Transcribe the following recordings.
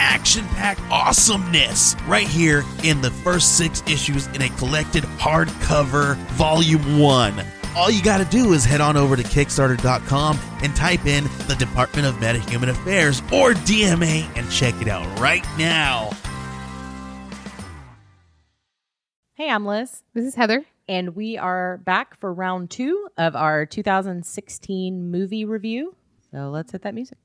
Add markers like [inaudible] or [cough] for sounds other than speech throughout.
action packed awesomeness right here in the first six issues in a collected hardcover volume one. All you got to do is head on over to Kickstarter.com and type in the Department of Metahuman Affairs or DMA and check it out right now. Hey, I'm Liz, This is Heather. and we are back for round two of our 2016 movie review. So let's hit that music.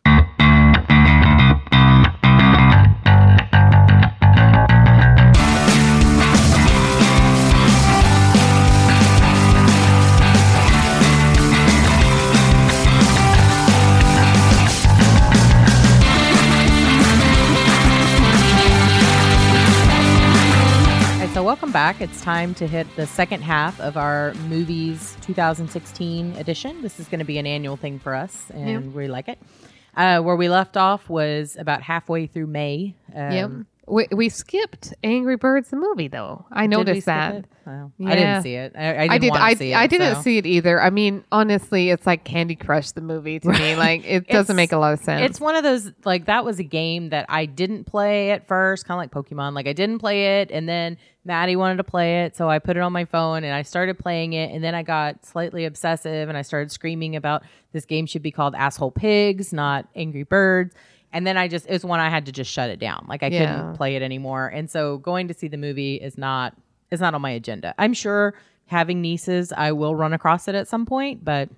Back. It's time to hit the second half of our movies 2016 edition. This is going to be an annual thing for us, and Yeah. we like it. Uh, where we left off was about halfway through May. Um, yep. We, we skipped Angry Birds the movie though. I noticed that. Well, I didn't see it. I, I didn't I did. want to I, see it. I didn't so. see it either. I mean, honestly, it's like Candy Crush the movie to me. Like it doesn't make a lot of sense. It's one of those like that was a game that I didn't play at first, kind of like Pokemon. Like I didn't play it, and then Maddie wanted to play it, so I put it on my phone and I started playing it, and then I got slightly obsessive and I started screaming about this game should be called Asshole Pigs, not Angry Birds. And then I just it's one I had to just shut it down. Like I Yeah. couldn't play it anymore. And so going to see the movie is not is not on my agenda. I'm sure having nieces, I will run across it at some point, but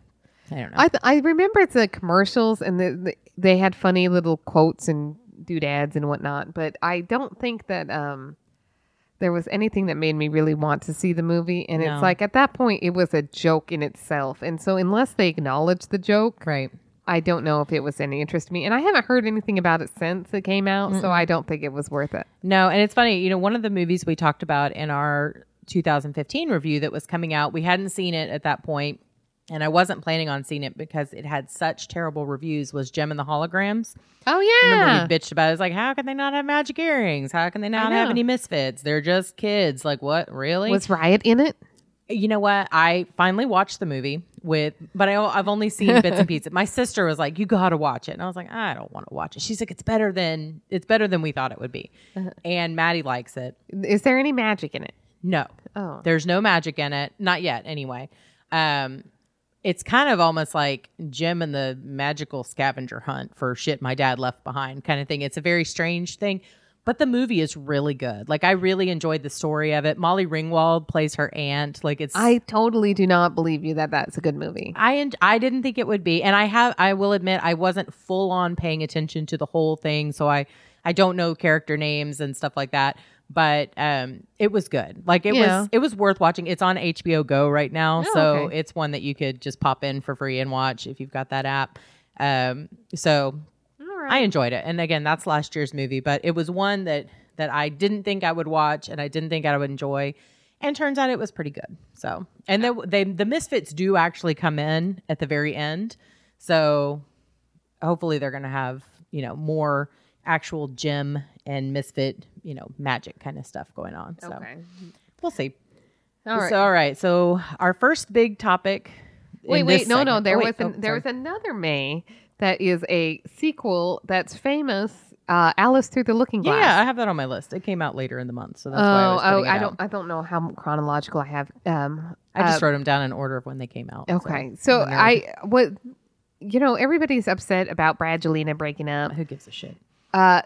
I don't know. I th- I remember the commercials and the, the they had funny little quotes and doodads and whatnot, but I don't think that um there was anything that made me really want to see the movie. And No. it's like at that point it was a joke in itself, and so unless they acknowledge the joke, right. I don't know if it was any interest to me. And I haven't heard anything about it since it came out, so I don't think it was worth it. No, and it's funny, you know, one of the movies we talked about in our 2015 review that was coming out, we hadn't seen it at that point, and I wasn't planning on seeing it because it had such terrible reviews. Was Jem and the Holograms? Oh yeah. Remember we bitched about it. It's like, how can they not have magic earrings? How can they not have any misfits? They're just kids. Like, what? Really? was Riot in it? You know what? I finally watched the movie with, but I, I've only seen bits and [laughs] pieces. My sister was like, "You got to watch it," and I was like, "I don't want to watch it." She's like, "It's better than it's better than we thought it would be," and Maddie likes it. Is there any magic in it? No, Oh. there's no magic in it, not yet. Anyway, um, it's kind of almost like Jem and the magical scavenger hunt for shit my dad left behind, kind of thing. It's a very strange thing. But the movie is really good. Like I really enjoyed the story of it. Molly Ringwald plays her aunt. Like it's I totally do not believe you that that's a good movie. I I didn't think it would be, and I have I will admit I wasn't full on paying attention to the whole thing, so I I don't know character names and stuff like that. But um, it was good. Like it Yeah. was it was worth watching. It's on HBO Go right now, Oh, so okay. it's one that you could just pop in for free and watch if you've got that app. Um, so I enjoyed it, and again, that's last year's movie, but it was one that that I didn't think I would watch, and I didn't think I would enjoy, and turns out it was pretty good. So, and they, they the Misfits do actually come in at the very end, so hopefully they're gonna have you know more actual Jem and misfit you know magic kind of stuff going on. So we'll see. All right. So all right, so our first big topic. wait, wait, no, no. There oh, was wait, an, oh, there was another May that is a sequel that's famous. Uh, Alice Through the Looking Glass. Yeah, I have that on my list. It came out later in the month, so that's oh, why I was oh, putting it I don't, I don't know how chronological I have. Um, I just uh, wrote them down in order of when they came out. Okay, so were- I what you know everybody's upset about Bradgelina breaking up. who gives a shit? Uh,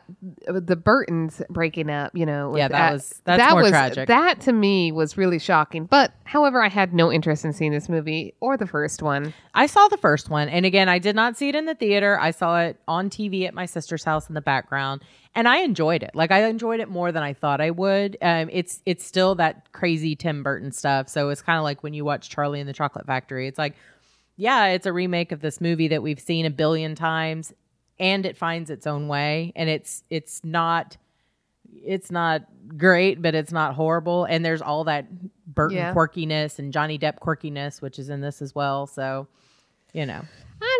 the Burtons breaking up. You know, Yeah, that was- that more was tragic. that to me was really shocking. But however, I had no interest in seeing this movie or the first one. I saw the first one, and again, I did not see it in the theater. I saw it on TV at my sister's house in the background, and I enjoyed it. Like I enjoyed it more than I thought I would. Um, it's it's still that crazy Tim Burton stuff. So it's kind of like when you watch Charlie and the Chocolate Factory. It's like, yeah, it's a remake of this movie that we've seen a billion times, and it finds its own way, and it's it's not it's not great, but it's not horrible. And there's all that Burton Yeah. quirkiness and Johnny Depp quirkiness, which is in this as well. So, you know,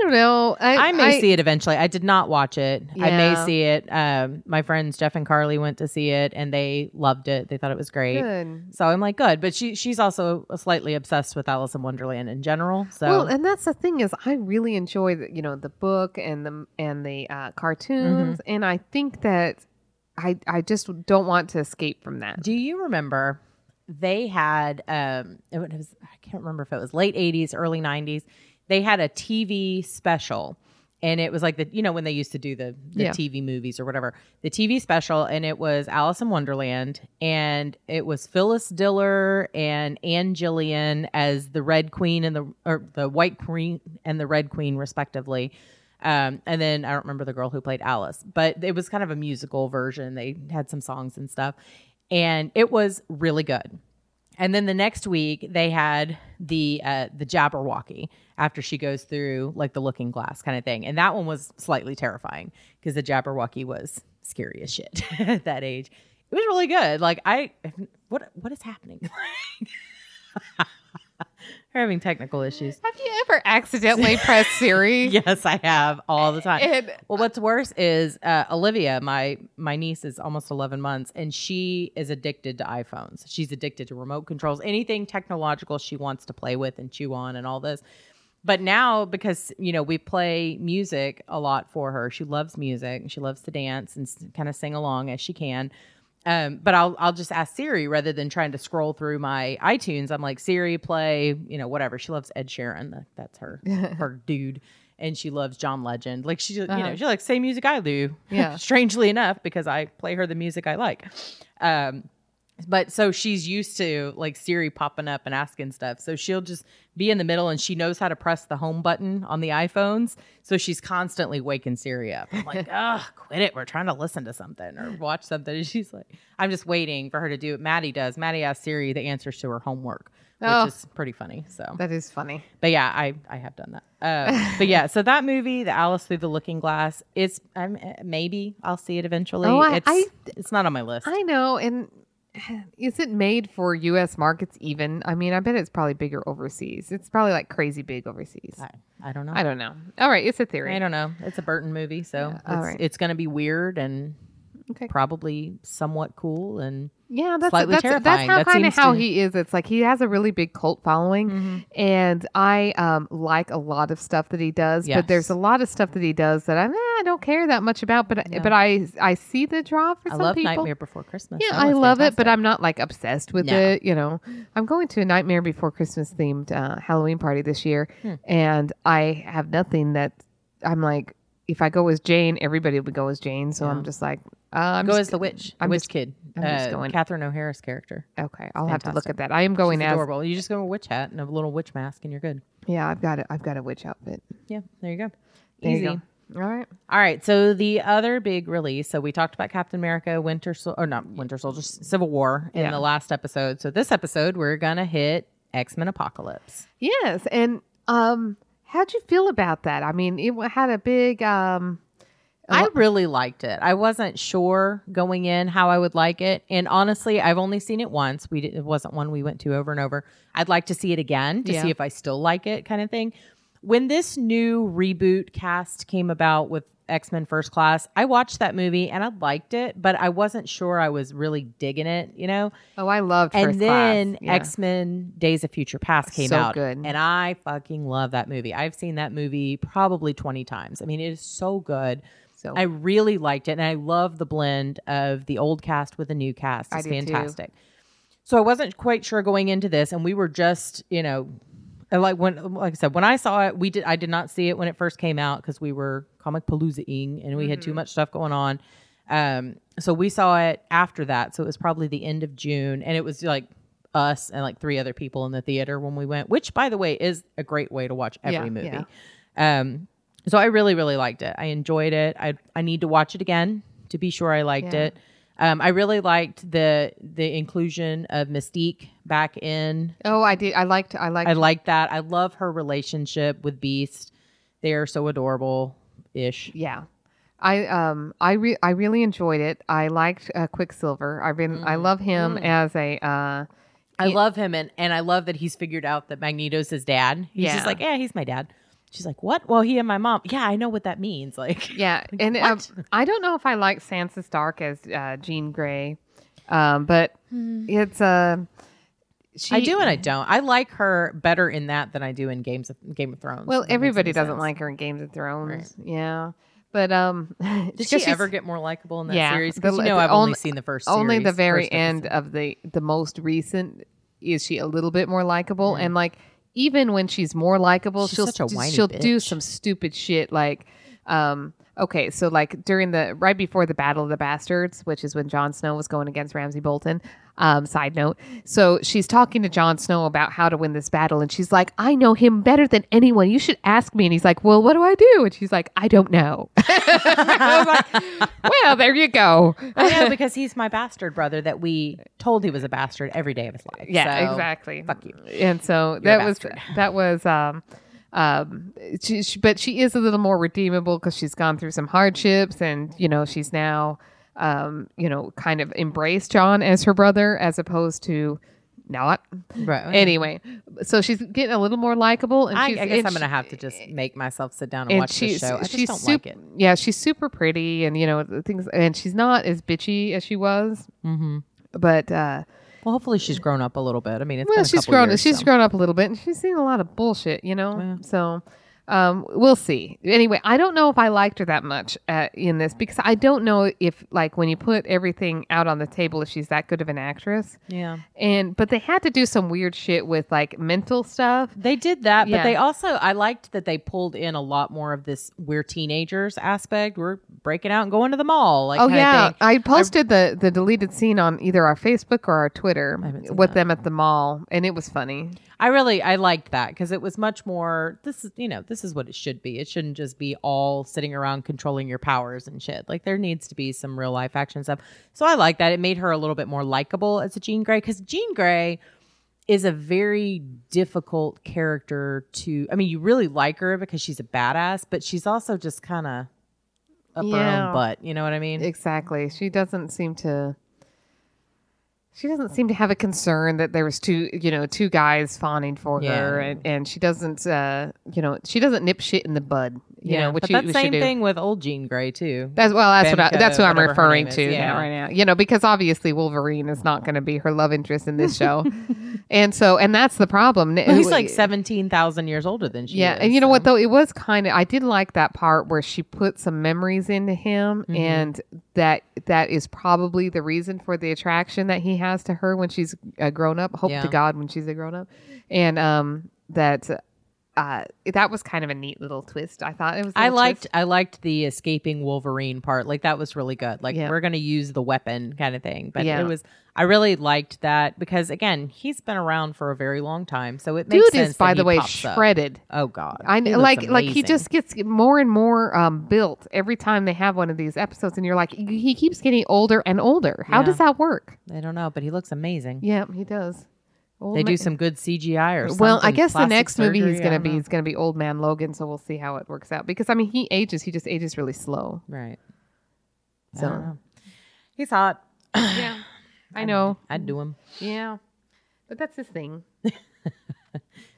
don't know. I, I may see it eventually. I did not watch it. I may see it. Um, my friends Jeff and Carly went to see it, and they loved it. They thought it was great. Good. So I'm like, good. But she she's also slightly obsessed with Alice in Wonderland in general. So Well, and that's the thing is, I really enjoy the you know the book and the and the uh, cartoons, Mm-hmm. and I think that I I just don't want to escape from that. Do you remember they had um it was I can't remember if it was late 80s, early 90s. They had a TV special and it was like the you know when they used to do the, the Yeah. TV movies or whatever. The TV special and it was Alice in Wonderland and it was Phyllis Diller and Ann Jillian as the Red Queen and the or the White Queen and the Red Queen respectively. Um, and then I don't remember the girl who played Alice, but it was kind of a musical version. They had some songs and stuff, and it was really good. And then the next week they had the uh, the Jabberwocky after she goes through like the Looking Glass kind of thing, and that one was slightly terrifying because the Jabberwocky was scary as shit [laughs] at that age. It was really good. Like I, what what is happening? [laughs] We're having technical issues. Have you ever accidentally [laughs] pressed Siri? Yes, I have all the time. And- well, what's worse is uh, Olivia, my my niece is almost 11 months, and she is addicted to iPhones. She's addicted to remote controls, anything technological she wants to play with and chew on, and all this. But now, because you know we play music a lot for her, she loves music. She loves to dance and kind of sing along as she can. Um, but I'll I'll just ask Siri rather than trying to scroll through my iTunes. I'm like Siri, play you know whatever. She loves Ed Sheeran. That's her [laughs] her dude, and she loves John Legend. Like she you know Uh-huh. she likes same music I do. Yeah. [laughs] strangely enough, because I play her the music I like. Um, but so she's used to like Siri popping up and asking stuff. So she'll just be in the middle and she knows how to press the home button on the iPhones. So she's constantly waking Siri up. I'm like, [laughs] ugh, quit it. We're trying to listen to something or watch something. And she's like, I'm just waiting for her to do it. Maddie does. Maddie asks Siri the answers to her homework, which Oh. is pretty funny. So That is funny. but yeah, I I have done that. Uh, but yeah, so that movie, The Alice Through the Looking Glass, it's I'm, maybe I'll see it eventually. Oh, I- it's I- it's not on my list. I know, and [sighs] is it made for U.S. markets? Even I mean, I bet it's probably bigger overseas. It's probably like crazy big overseas. I, I don't know. I don't know. All right, it's a theory. I don't know. It's a Burton movie, so all it's, right. it's going to be weird and Okay. probably somewhat cool and Yeah, that's Slightly that's, that's terrifying. how That kind of how to- he is. It's like he has a really big cult following, Mm-hmm. and I um, like a lot of stuff that he does. But there's a lot of stuff that he does that I, eh, I don't care that much about. But but I I see the draw for I some love people. Nightmare Before Christmas. Yeah, I love it, but. I'm not like obsessed with No. it. You know, I'm going to a Nightmare Before Christmas themed uh, Halloween party this year, Hmm. and I have nothing that I'm like. If I go as Jane, everybody would go as Jane. So Yeah. I'm just like, uh, I'm go just as the witch, I'm witch just- kid, I'm just uh, going- Catherine O'Hara's character. okay. I'll have to look at that. I am going She's as adorable. You just go with a witch hat and a little witch mask, and you're good. yeah. I've got it. I've got a witch outfit. Yeah, there you go. There Easy. you go. All right. All right. So the other big release. So we talked about Captain America, Winter Sol- or not Winter Soldier, Civil War in Yeah. the last episode. So this episode we're gonna hit X Men Apocalypse. Yes, and um, how'd you feel about that? I mean, it had a big um. I really liked it. I wasn't sure going in how I would like it, and honestly, I've only seen it once. We did, it wasn't one we went to over and over. I'd like to see it again to Yeah. see if I still like it, kind of thing. When this new reboot cast came about with X Men First Class, I watched that movie and I liked it, but I wasn't sure I was really digging it. You know, oh, I loved. and First then Yeah. X Men Days of Future Past came So out, good. and I fucking love that movie. I've seen that movie probably twenty times. I mean, it is so good. So I really liked it, and I love the blend of the old cast with the new cast. It's do too. fantastic. So I wasn't quite sure going into this, and we were just, you know, and like when, like I said, when I saw it, we did. I did not see it when it first came out because we were comic paloozaing and we had Mm-hmm. too much stuff going on. Um, so we saw it after that. So it was probably the end of June, and it was like us and like three other people in the theater when we went. Which, by the way, is a great way to watch every Yeah, movie. yeah. Um, so I really, really liked it. I enjoyed it. I I need to watch it again to be sure I liked Yeah. it. Um, I really liked the the inclusion of Mystique back in. Oh, I did. I liked. I liked. I liked that. I love her relationship with Beast. They are so adorable ish. yeah, I um I re- I really enjoyed it. I liked uh, Quicksilver. I've been I love him as a uh I love him, and and I love that he's figured out that Magneto's his dad. He's Yeah. just like, yeah, he's my dad. She's like, what? Well, he and my mom. Yeah, I know what that means. [laughs] Like, yeah, Like, and uh. I don't know if I like Sansa Stark as uh, Jean Grey, um, but it's uh, she, I do and I don't. I like her better in that than I do in Games of Game of Thrones. Well, if that makes everybody doesn't sense. like her in Games of Thrones. Yeah, but um, [laughs] Did she ever get more likable in that Yeah, series? Because you know I've only only- seen the first. only the very end of the the most recent is she a little bit more likable and like even when she's more likable She's she'll such a whiny she'll do some stupid shit like um okay so like during the right before the battle of the bastards which is when Jon Snow was going against Ramsay Bolton um side note so she's talking to Jon Snow about how to win this battle and she's like I know him better than anyone you should ask me and he's like well what do I do and she's like I don't know [laughs] I was like well there you go I know because he's my bastard brother that we told he was a bastard every day of his life. Yeah, So, exactly. Fuck you. And so You're that was [laughs] that was um um she, she- but she is a little more redeemable because she's gone through some hardships and you know she's now um you know kind of embrace Jon as her brother as opposed to not Right. anyway so she's getting a little more likable and I, she's, I guess and I'm gonna have to just make myself sit down and, and watch the show. I just she's don't super, like it. yeah she's super pretty and you know things and she's not as bitchy as she was Mm-hmm. but uh Well, hopefully she's grown up a little bit. I mean, it's well, been a she's grown. Years, she's so. grown up a little bit, and she's seen a lot of bullshit, you know. Yeah. So, um, we'll see. Anyway, I don't know if I liked her that much uh, in this because I don't know if, like, when you put everything out on the table, if she's that good of an actress. Yeah, And but they had to do some weird shit with like mental stuff. they did that, Yeah. but they also I liked that they pulled in a lot more of this we're teenagers aspect. We're breaking out and going to the mall. Like, oh yeah. I posted the the deleted scene on either our Facebook or our Twitter I with that. them at the mall, and it was funny. I really I liked that because it was much more. This is you know this is what it should be. It shouldn't just be all sitting around controlling your powers and shit. Like there needs to be some real life action stuff. So I like that. It made her a little bit more likable as a Jean Grey because Jean Grey is a very difficult character to. I mean, you really like her because she's a badass, but she's also just kind of up her own butt. You know what I mean? Exactly. She doesn't seem to. She doesn't seem to have a concern that there was two, you know, two guys fawning for her, and, and she doesn't, uh, you know, she doesn't nip shit in the bud, you know, which but you, that same thing with old Jean Grey too. That's well, that's what I, that's what I'm referring is, to yeah. right now. You know, because obviously Wolverine is not going to be her love interest in this show, [laughs] and so and that's the problem. Well, he's like seventeen thousand years older than she is. Yeah, is. and you know what though, it was kind of I did like that part where she put some memories into him, Mm-hmm. and that that is probably the reason for the attraction that he has to her when she's a grown up. Hope Yeah. to God when she's a grown up, and um that uh that was kind of a neat little twist. I thought it was. I liked twist. I liked the escaping Wolverine part. Like that was really good. Like Yeah. we're gonna use the weapon kind of thing. But Yeah. it was I really liked that because again, he's been around for a very long time. So it makes sense. Dude sense. is by the way pops up. shredded. Oh god. I like like he just gets more and more um, built every time they have one of these episodes, and you're like, he keeps getting older and older. How Yeah. does that work? I don't know, but he looks amazing. Yeah, he does. Old They ma- do some good CGI or something. Well, I guess the next movie he's gonna be know. he's gonna be Old Man Logan, so we'll see how it works out. Because I mean, he ages, he just ages really slow. right. So he's hot. yeah, I [coughs] know. I'd do him. Yeah, but that's his thing. [laughs]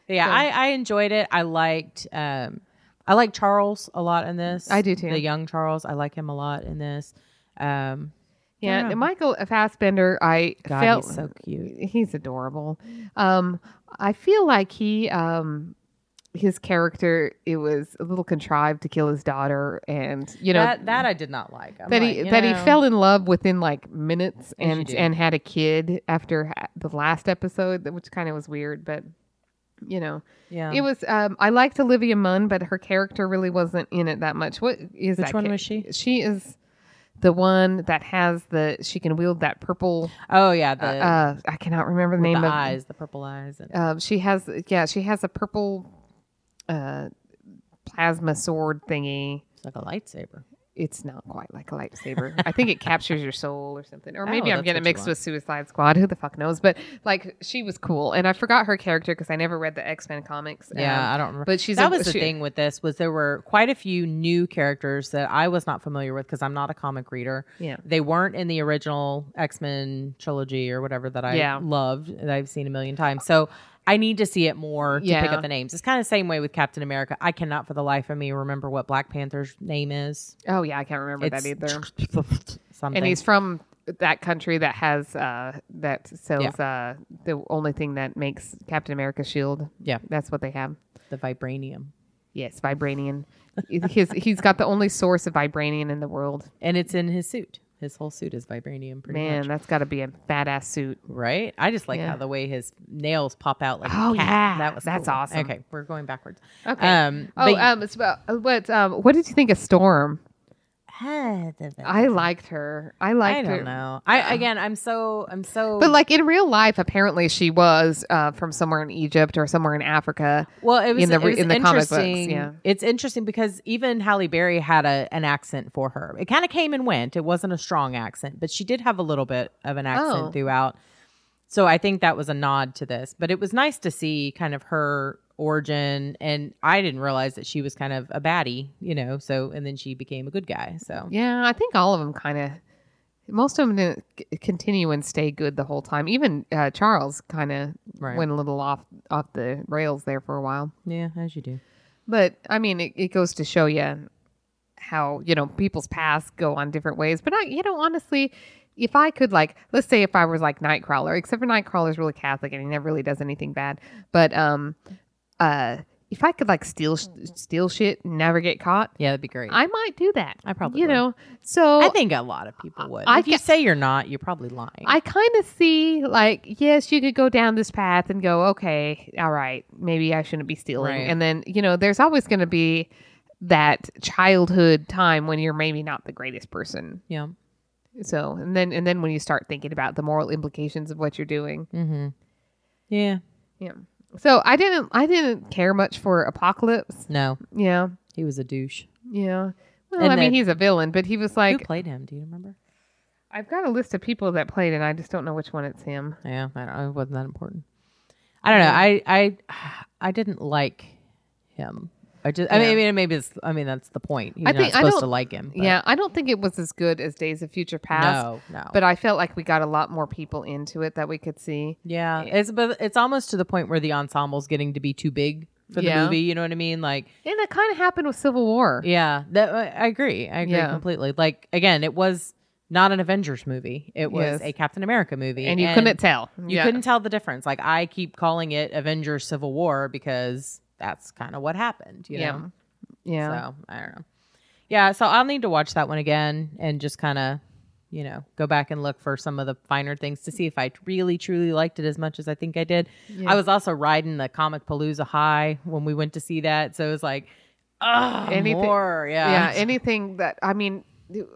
Yeah, So- I, I enjoyed it. I liked um I like Charles a lot in this. I do too. The young Charles. I like him a lot in this. Um Yeah, know. and Michael Fassbender, I God, felt he's so cute. he's adorable. Um, I feel like he, um, his character, it was a little contrived to kill his daughter, and you know that that I did not like. I'm that like, he that he fell in love within like minutes As and and had a kid after the last episode, which kind of was weird, but you know, Yeah. it was. Um, I liked Olivia Munn, but her character really wasn't in it that much. What is Which that? one ca- was she? She is the one that has the she can wield that purple. oh yeah, the Uh, I cannot remember the name the of eyes, the purple eyes. And, um, she has yeah, she has a purple uh, plasma sword thingy. it's like a lightsaber. It's not quite like a lightsaber. I think it captures your soul or something. Or Oh, maybe I'm that's getting mixed with Suicide Squad. Who the fuck knows? But like, she was cool, and I forgot her character because I never read the X Men comics. Yeah, Um, I don't remember. but she's that a- was the thing with this was there were quite a few new characters that I was not familiar with because I'm not a comic reader. Yeah. They weren't in the original X Men trilogy or whatever that I Yeah. loved that I've seen a million times. So I need to see it more to pick up the names. It's kind of the same way with Captain America. I cannot for the life of me remember what Black Panther's name is. Oh yeah, I can't remember that either. [laughs] something. And he's from that country that has uh that sells uh the only thing that makes Captain America shield. Yeah. That's what they have. the vibranium. Yes, vibranium. His he's got the only source of vibranium in the world. And it's in his suit. His whole suit is vibranium pretty Man, much. that's got to be a badass suit. Right? I just like Yeah. how the way his nails pop out like Oh, cat. yeah. That was That's cool. awesome. Okay, we're going backwards. Okay. Um Oh, but- um, it's about, uh, what um, what did you think of Storm? I I liked her. I liked I her. don't know. I again I'm so I'm so But like in real life, apparently she was uh, from somewhere in Egypt or somewhere in Africa. well it was, in the was in the comic books, yeah. It's interesting because even Halle Berry had a an accent for her. It kind of came and went. It wasn't a strong accent, but she did have a little bit of an accent Oh. throughout. So I think that was a nod to this. But it was nice to see kind of her origin and I didn't realize that she was kind of a baddie, you know. So and then she became a good guy. So Yeah, I think all of them kind of. Most of them didn't continue and stay good the whole time. Even uh, Charles kind of Right. went a little off off the rails there for a while. yeah, as you do. But I mean, it, it goes to show you how you know people's paths go on different ways. But I, you know, honestly, if I could like, let's say if I was like Nightcrawler, except for Nightcrawler is really Catholic and he never really does anything bad. But um, uh, if I could like steal steal shit and never get caught, Yeah, that'd be great. I might do that. I probably you would. know. So I think a lot of people would. I if you ca- say you're not, you're probably lying. I kind of see like yes, you could go down this path and go okay, all right, maybe I shouldn't be stealing, Right. and then you know there's always going to be that childhood time when you're maybe not the greatest person. yeah. So and then and then when you start thinking about the moral implications of what you're doing, Mm-hmm. Yeah. yeah. So I didn't I didn't care much for Apocalypse. No, Yeah, he was a douche. yeah. Well, And I mean he's a villain, but he was Who like played him? Do you remember? I've got a list of people that played, and I just don't know which one it's him. Yeah, I don't, it wasn't that important. I don't know. I I I didn't like him. I just. I mean, Yeah. I mean, maybe it's. I mean, that's the point. You're I not think- I supposed to don't- like him. but Yeah, I don't think it was as good as Days of Future Past. No. No. but I felt like we got a lot more people into it that we could see. yeah, eh. it's but it's almost to the point where the ensemble's getting to be too big for the Yeah. movie. You know what I mean? Like, And it kind of happened with Civil War. yeah, that I I agree. I agree Yeah. completely. Like again, it was not an Avengers movie. It was Yes. a Captain America movie, And you couldn't tell. You Yeah. couldn't tell the difference. Like I keep calling it Avengers Civil War because that's kind of what happened, you Yeah. know. Yeah. So I don't know. Yeah, so I'll need to watch that one again and just kind of, you know, go back and look for some of the finer things to see if I really truly liked it as much as I think I did. I was also riding the Comic Palooza high when we went to see that, so it was like, ah, Anything- more, yeah, yeah. Anything that, I mean,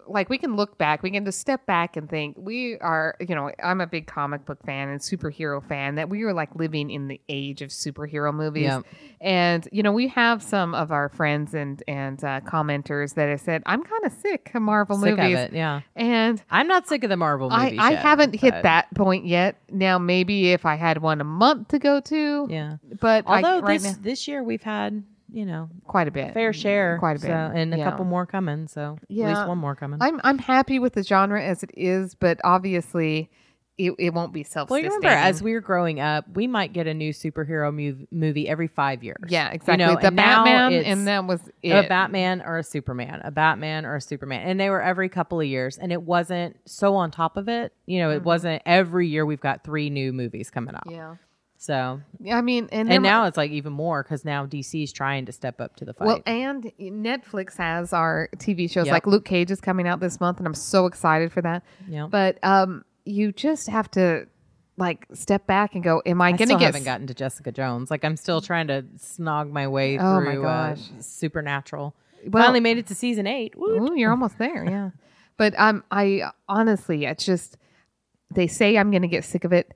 like we can look back, we can just step back and think we are, you know, I'm a big comic book fan and superhero fan that we were like living in the age of superhero movies. Yeah. And, you know, we have some of our friends and, and uh, commenters that have said, I'm kind of sick of Marvel sick movies. of it. Yeah, And I'm not sick of the Marvel I, movies. I yet, haven't hit that point yet. Now, maybe if I had one a month to go to, Yeah, but I- although right this now, this year we've had you know quite a bit. fair share, Quite a bit. so- and a Yeah. couple more coming. So at Yeah. least one more coming. I'm I'm happy with the genre as it is, but obviously it, it won't be self well, you remember as we were growing up, we might get a new superhero mov- movie every five years. yeah exactly know, the and Batman and that was it. a Batman or a Superman, a Batman or a Superman, and they were every couple of years, and it wasn't so on top of it. You know, it wasn't every year. We've got three new movies coming out. Mm-hmm. yeah So I mean and, and now it's like even more because now DC is trying to step up to the fight. well and Netflix has our TV shows Yep. like Luke Cage is coming out this month and I'm so excited for that. yeah, But um you just have to like step back and go am I, I going to get haven't gotten to Jessica Jones. Like I'm still trying to snog my way Oh my through uh, gosh. Supernatural. Well- Finally made it to season eight. Woo. Ooh, you're almost there, yeah. But um, I honestly, it's just they say I'm going to get sick of it.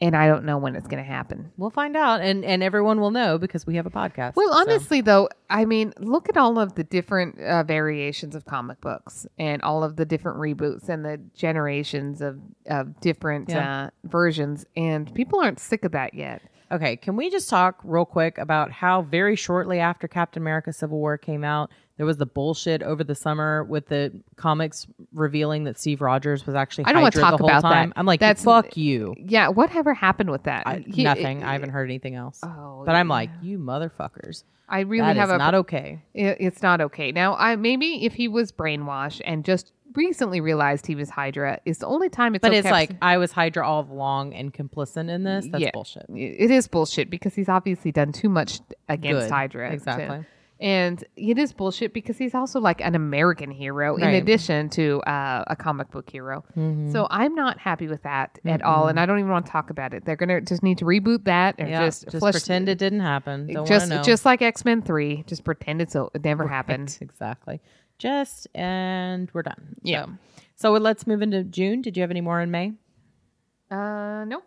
And I don't know when it's going to happen. We'll find out, and and everyone will know because we have a podcast. Well, so. honestly, though, I mean, look at all of the different uh, variations of comic books and all of the different reboots and the generations of, of different Yeah. uh, versions, and people aren't sick of that yet. Okay, can we just talk real quick about how very shortly after Captain America Civil War came out, there was the bullshit over the summer with the comics revealing that Steve Rogers was actually I don't wanna Hydra talk the whole about that. time. I'm like, That's- fuck you. Yeah, whatever happened with that? I, He- nothing. I haven't heard anything else. Oh, but I'm like, you motherfuckers. I really That is have a not okay. it- it's not okay. Now, I maybe if he was brainwashed and just recently realized he was Hydra, is the only time it's But okay. it's like I was Hydra all along and complicit in this. That's Yeah. bullshit. it is bullshit because he's obviously done too much against Good. Hydra. to- Exactly. And it is bullshit because he's also like an American hero in addition to uh, a comic book hero. Mhm. So I'm not happy with that at all, and I don't even want to talk about it. They're gonna just need to reboot that or Yeah, just, just, flush- pretend it didn't happen. Don't just know. just like X Men Three, just pretend it's it never happened. Exactly. Just and we're done. Yeah. So, so let's move into June. Did you have any more in May? Uh, nope.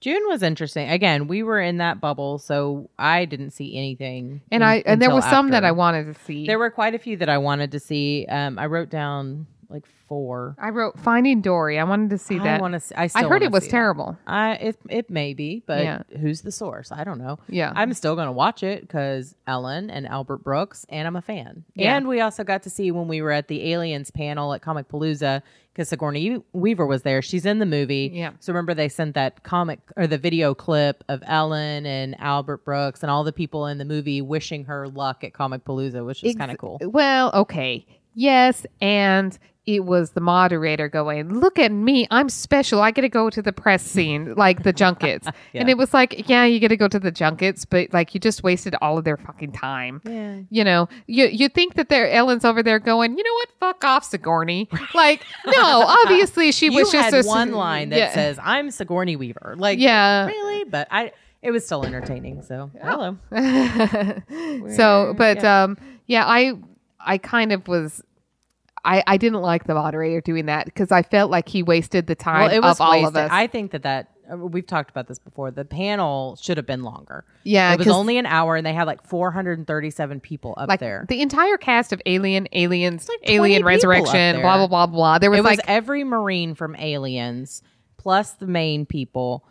June was interesting. Again, we were in that bubble, so I didn't see anything. And un- I and there was some that. I wanted to see. There were quite a few that I wanted to see. Um, I wrote down like four. I wrote Finding Dory. I wanted to see I that. want to. see I, I still heard wanna it was see that. terrible. I it it may be, but Yeah. who's the source? I don't know. Yeah. I'm still going to watch it because Ellen and Albert Brooks, and I'm a fan. Yeah. And we also got to see when we were at the Aliens panel at Comic Palooza because Sigourney Weaver was there. She's in the movie. Yeah. So remember they sent that comic or the video clip of Ellen and Albert Brooks and all the people in the movie wishing her luck at Comic Palooza, which is kind of cool. Well, okay. Yes, and it was the moderator going, "Look at me, I'm special. I get to go to the press scene, [laughs] like the junkets." [laughs] Yeah. And it was like, "Yeah, you get to go to the junkets, but like you just wasted all of their fucking time." Yeah. You know, you you think that there Ellen's over there going, "You know what? Fuck off, Sigourney." Like, no, [laughs] obviously she was just had a, one line that yeah. says, "I'm Sigourney Weaver." Like, Yeah. really? But I, it was still entertaining. So, hello. so but yeah. um yeah i i kind of was i i didn't like the moderator doing that because i felt like he wasted the time Well, it was of all wasted. of us I think that that uh, we've talked about this before. The panel should have been longer. yeah it was only an hour, and they had like 437 people up like there. the entire cast of alien aliens like alien resurrection blah blah blah blah there was it was like every Marine from Aliens plus the main people,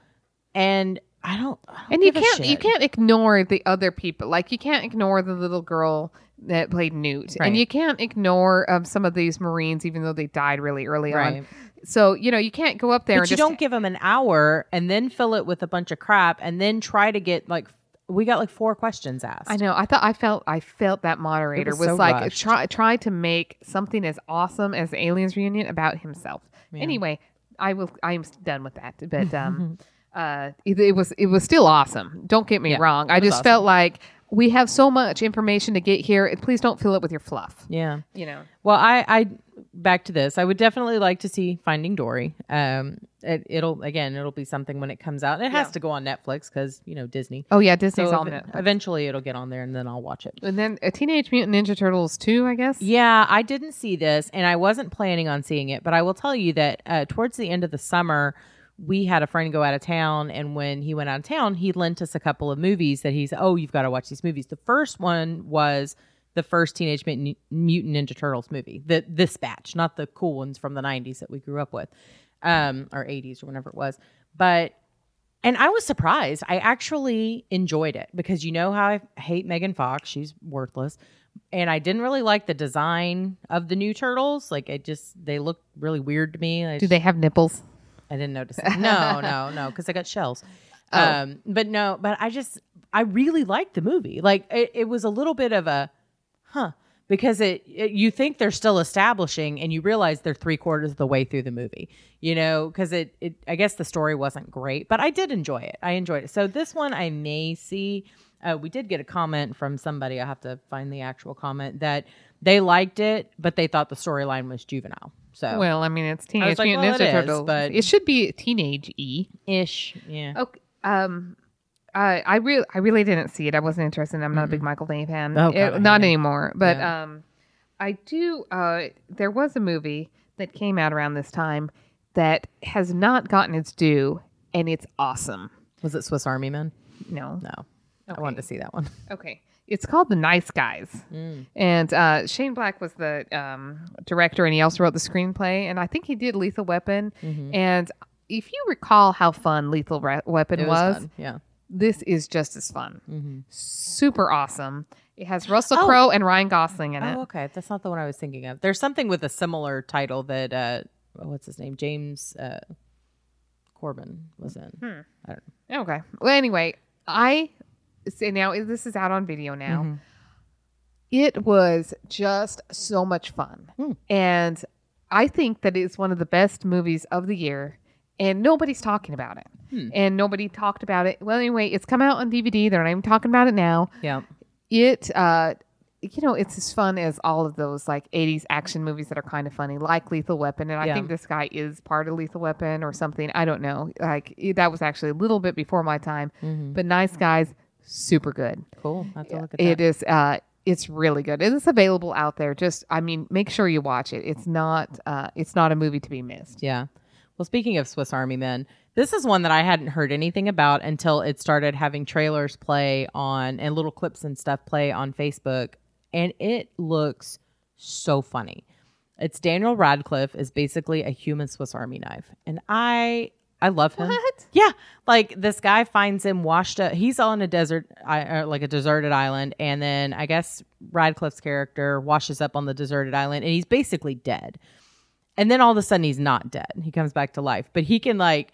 and I don't. I don't and you can't you can't ignore the other people like you can't ignore the little girl that played newt Right. and you can't ignore um, some of these marines even though they died really early Right. on so you know you can't go up there But and you just don't give them an hour and then fill it with a bunch of crap and then try to get like we got like four questions asked. I know. I thought I felt I felt that moderator was was, so like rushed. try try to make something as awesome as the Aliens reunion about himself. Anyway, I will. I am done with that. But um, [laughs] uh, it, it was it was still awesome. Don't get me Yeah, wrong. I just awesome. felt like we have so much information to get here. Please don't fill it with your fluff. Yeah. You know. Well, I, I back to this. I would definitely like to see Finding Dory. Um, it, it'll again, it'll be something when it comes out. It has Yeah. to go on Netflix because you know Disney. Oh yeah, Disney's So on it. eventually, it'll get on there, and then I'll watch it. And then uh, Teenage Mutant Ninja Turtles two, I guess. Yeah, I didn't see this, and I wasn't planning on seeing it. But I will tell you that uh, towards the end of the summer, we had a friend go out of town, and when he went out of town, he lent us a couple of movies that he's oh, you've got to watch these movies. The first one was the first Teenage Mutant Mutant Ninja Turtles movie, the this batch, not the cool ones from the '90s that we grew up with, um, or '80s or whenever it was. But and I was surprised. I actually enjoyed it because you know how I hate Megan Fox. She's worthless. And I didn't really like the design of the new turtles. Like it just they look really weird to me. I, Do they have nipples? I didn't notice it. [laughs] No, no, no, because I got shells. Oh. Um, but no, but I just I really liked the movie. Like it, it was a little bit of a huh because it, it you think they're still establishing and you realize they're three quarters of the way through the movie you know because it, it i guess the story wasn't great but i did enjoy it i enjoyed it so this one i may see uh, we did get a comment from somebody i have to find the actual comment that they liked it but they thought the storyline was juvenile so Well, I mean, it's Teenage like, Mutant well, Ninja it is, Turtles, but- it should be teenage e. ish yeah Okay. Um, I I really I really didn't see it. I wasn't interested. I'm not a big Michael Bay fan. Oh, God, It- I hate not him. anymore. But Yeah. um, I do. Uh, there was a movie that came out around this time that has not gotten its due, and it's awesome. Was it Swiss Army Men? No, No. I wanted to see that one. Okay. It's called The Nice Guys. And uh, Shane Black was the um, director, and he also wrote the screenplay. And I think he did Lethal Weapon. And if you recall how fun Lethal Re- Weapon It was, was. Yeah. this is just as fun. Super awesome. It has Russell Oh. Crowe and Ryan Gosling in it. Oh, okay. That's not the one I was thinking of. There's something with a similar title that uh what's his name? James uh Corbin was in. Hmm. I don't know. Okay. Well, anyway, I say now this is out on video now. Mm-hmm. It was just so much fun, Hmm. and I think that it's one of the best movies of the year, and nobody's talking about it. Hmm. And nobody talked about it. Well, anyway, it's come out on DVD. They're not even talking about it now. Yeah. It, uh, you know, it's as fun as all of those like 80s action movies that are kind of funny, like Lethal Weapon. And I Yeah. think this guy is part of Lethal Weapon or something. I don't know. Like that was actually a little bit before my time, Mm-hmm. but Nice Guys, super good. Cool. Have to look at It that. is, uh, it's really good. It is available out there. Just, I mean, make sure you watch it. It's not, uh, it's not a movie to be missed. Yeah. Well, speaking of Swiss Army Men, this is one that I hadn't heard anything about until it started having trailers play on and little clips and stuff play on Facebook, and it looks so funny. It's Daniel Radcliffe is basically a human Swiss Army knife, and I I love him. What? Yeah, like this guy finds him washed up. He's on a desert, uh, like a deserted island, and then I guess Radcliffe's character washes up on the deserted island, and he's basically dead. And then all of a sudden, he's not dead. He comes back to life, but he can like.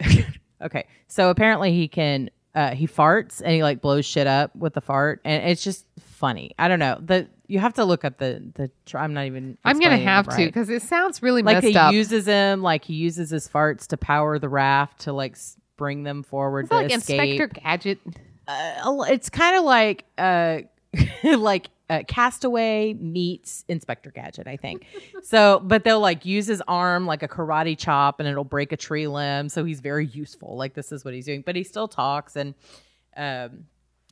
[laughs] okay, so apparently he can. Uh, he farts and he like blows shit up with the fart, and it's just funny. I don't know. The you have to look up the the. Tr- I'm not even. I'm going to explaining it have to because it sounds really like he up. uses him like he uses his farts to power the raft to like s- bring them forward It's to like escape. Inspector Gadget. Uh, it's kind of like uh [laughs] like uh, Castaway meets Inspector Gadget, I think. [laughs] so, but they'll like use his arm like a karate chop, and it'll break a tree limb. So he's very useful. Like this is what he's doing, but he still talks and um.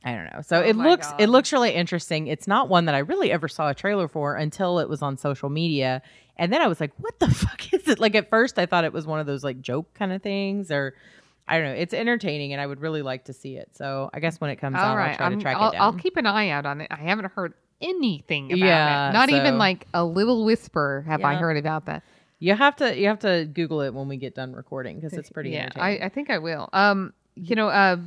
I don't know. So Oh it looks God. it looks really interesting. It's not one that I really ever saw a trailer for until it was on social media. And then I was like, what the [laughs] fuck is it? Like at first I thought it was one of those like joke kind of things or I don't know. It's entertaining and I would really like to see it. So I guess when it comes All out right, I'll try I'm- to track I'll, it down. I'll keep an eye out on it. I haven't heard anything about Yeah, it. Not even like a little whisper have I heard about that. you have to you have to Google it when we get done recording because it's [laughs] pretty yeah, I. I think I will. Um, you know, uh,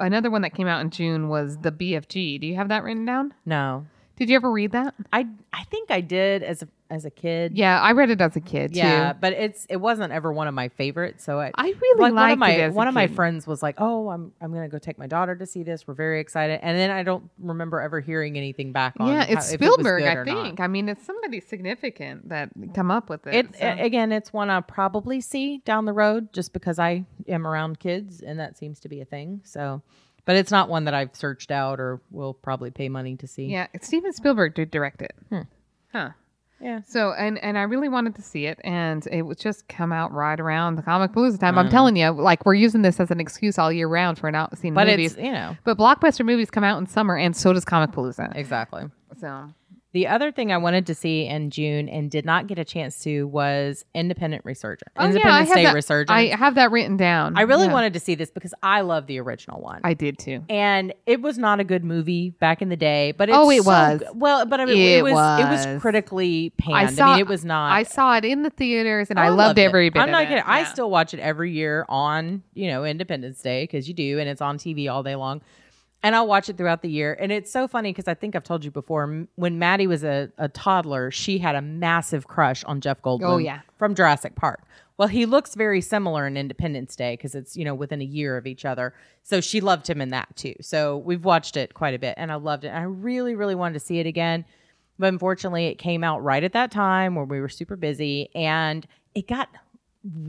another one that came out in June was the BFG. Do you have that written down? no. Did you ever read that? I I think I did as a as a kid. Yeah, I read it as a kid Yeah, too. but it's it wasn't ever one of my favorites. So I I really like one liked of my it one of my friends was like, "Oh, I'm I'm gonna go take my daughter to see this. We're very excited." And then I don't remember ever hearing anything back on. Yeah, it's it was Spielberg, good I or not. think. I mean, it's somebody significant that come up with it. It so. again, it's one I'll probably see down the road just because I am around kids and that seems to be a thing. So, but it's not one that I've searched out or will probably pay money to see. yeah, Steven Spielberg did direct it. Hmm. Huh. Yeah. So and and I really wanted to see it, and it would just come out right around the Comic Palooza time. I I'm mm. telling you, like we're using this as an excuse all year round for not seeing But movies. it's you know but blockbuster movies come out in summer, and so does Comic Palooza. exactly. So The other thing I wanted to see in June and did not get a chance to was Independent Resurgence. Oh, yeah, I Independence have Day that- Resurgence. I have that written down. I really Yeah. wanted to see this because I love the original one. I did too. and it was not a good movie back in the day, but it's Oh, it so was. g- well, but I mean, it, It was, it was. was critically panned. I I, saw- mean, it was not. I saw it in the theaters, and Oh, I loved it. every bit. I'm not of kidding. it. I still watch it every year on you know Independence Day because you do, and it's on TV all day long. And I'll watch it throughout the year, and it's so funny because I think I've told you before. When Maddie was a, a toddler, she had a massive crush on Jeff oh, Goldblum. Oh, yeah. from Jurassic Park. Well, he looks very similar in Independence Day because it's you know within a year of each other. So she loved him in that too. So we've watched it quite a bit, and I loved it. And I really, really wanted to see it again, but unfortunately, it came out right at that time where we were super busy, and it got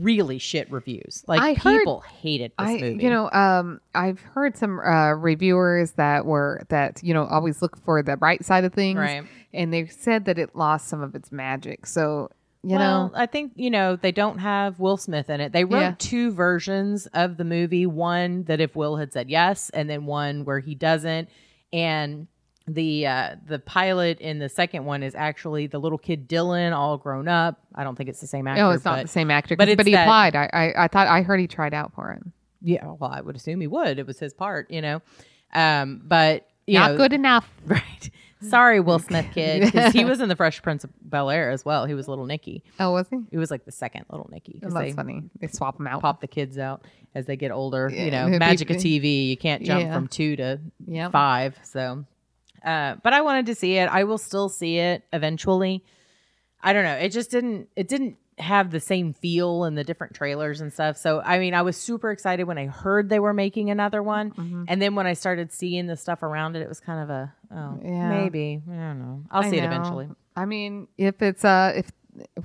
really shit reviews. Like I heard- people hated this I, movie. you know, um, I've heard some uh, reviewers that were that you know always look for the bright side of things, Right. And they said that it lost some of its magic. So you well, know, I think you know they don't have Will Smith in it. They wrote Yeah. two versions of the movie. One that if Will had said yes, and then one where he doesn't. And the uh the pilot in the second one is actually the little kid Dylan all grown up. I don't think it's the same actor. No, it's not but- the same actor, but but, he that- applied. I, I I thought I heard he tried out for it. Yeah, well, I would assume he would. It was his part, you know. Um, but you Not know, good enough. [laughs] right? Sorry, Will Smith [laughs] kid, 'cause he was in the Fresh Prince of Bel Air as well. He was little Nicky. Oh, was he? He was like the second little Nicky Oh, that's they funny. They swap them out. pop the kids out as they get older. You know, be- [laughs] magic of TV. You can't jump Yeah. from two to five. So, uh, but I wanted to see it. I will still see it eventually. I don't know. It just didn't. It didn't have the same feel in the different trailers and stuff. So, I mean, I was super excited when I heard they were making another one, Mm-hmm. and then when I started seeing the stuff around it, it was kind of a oh Yeah. maybe I don't know. I'll I see it eventually. I mean, if it's uh, if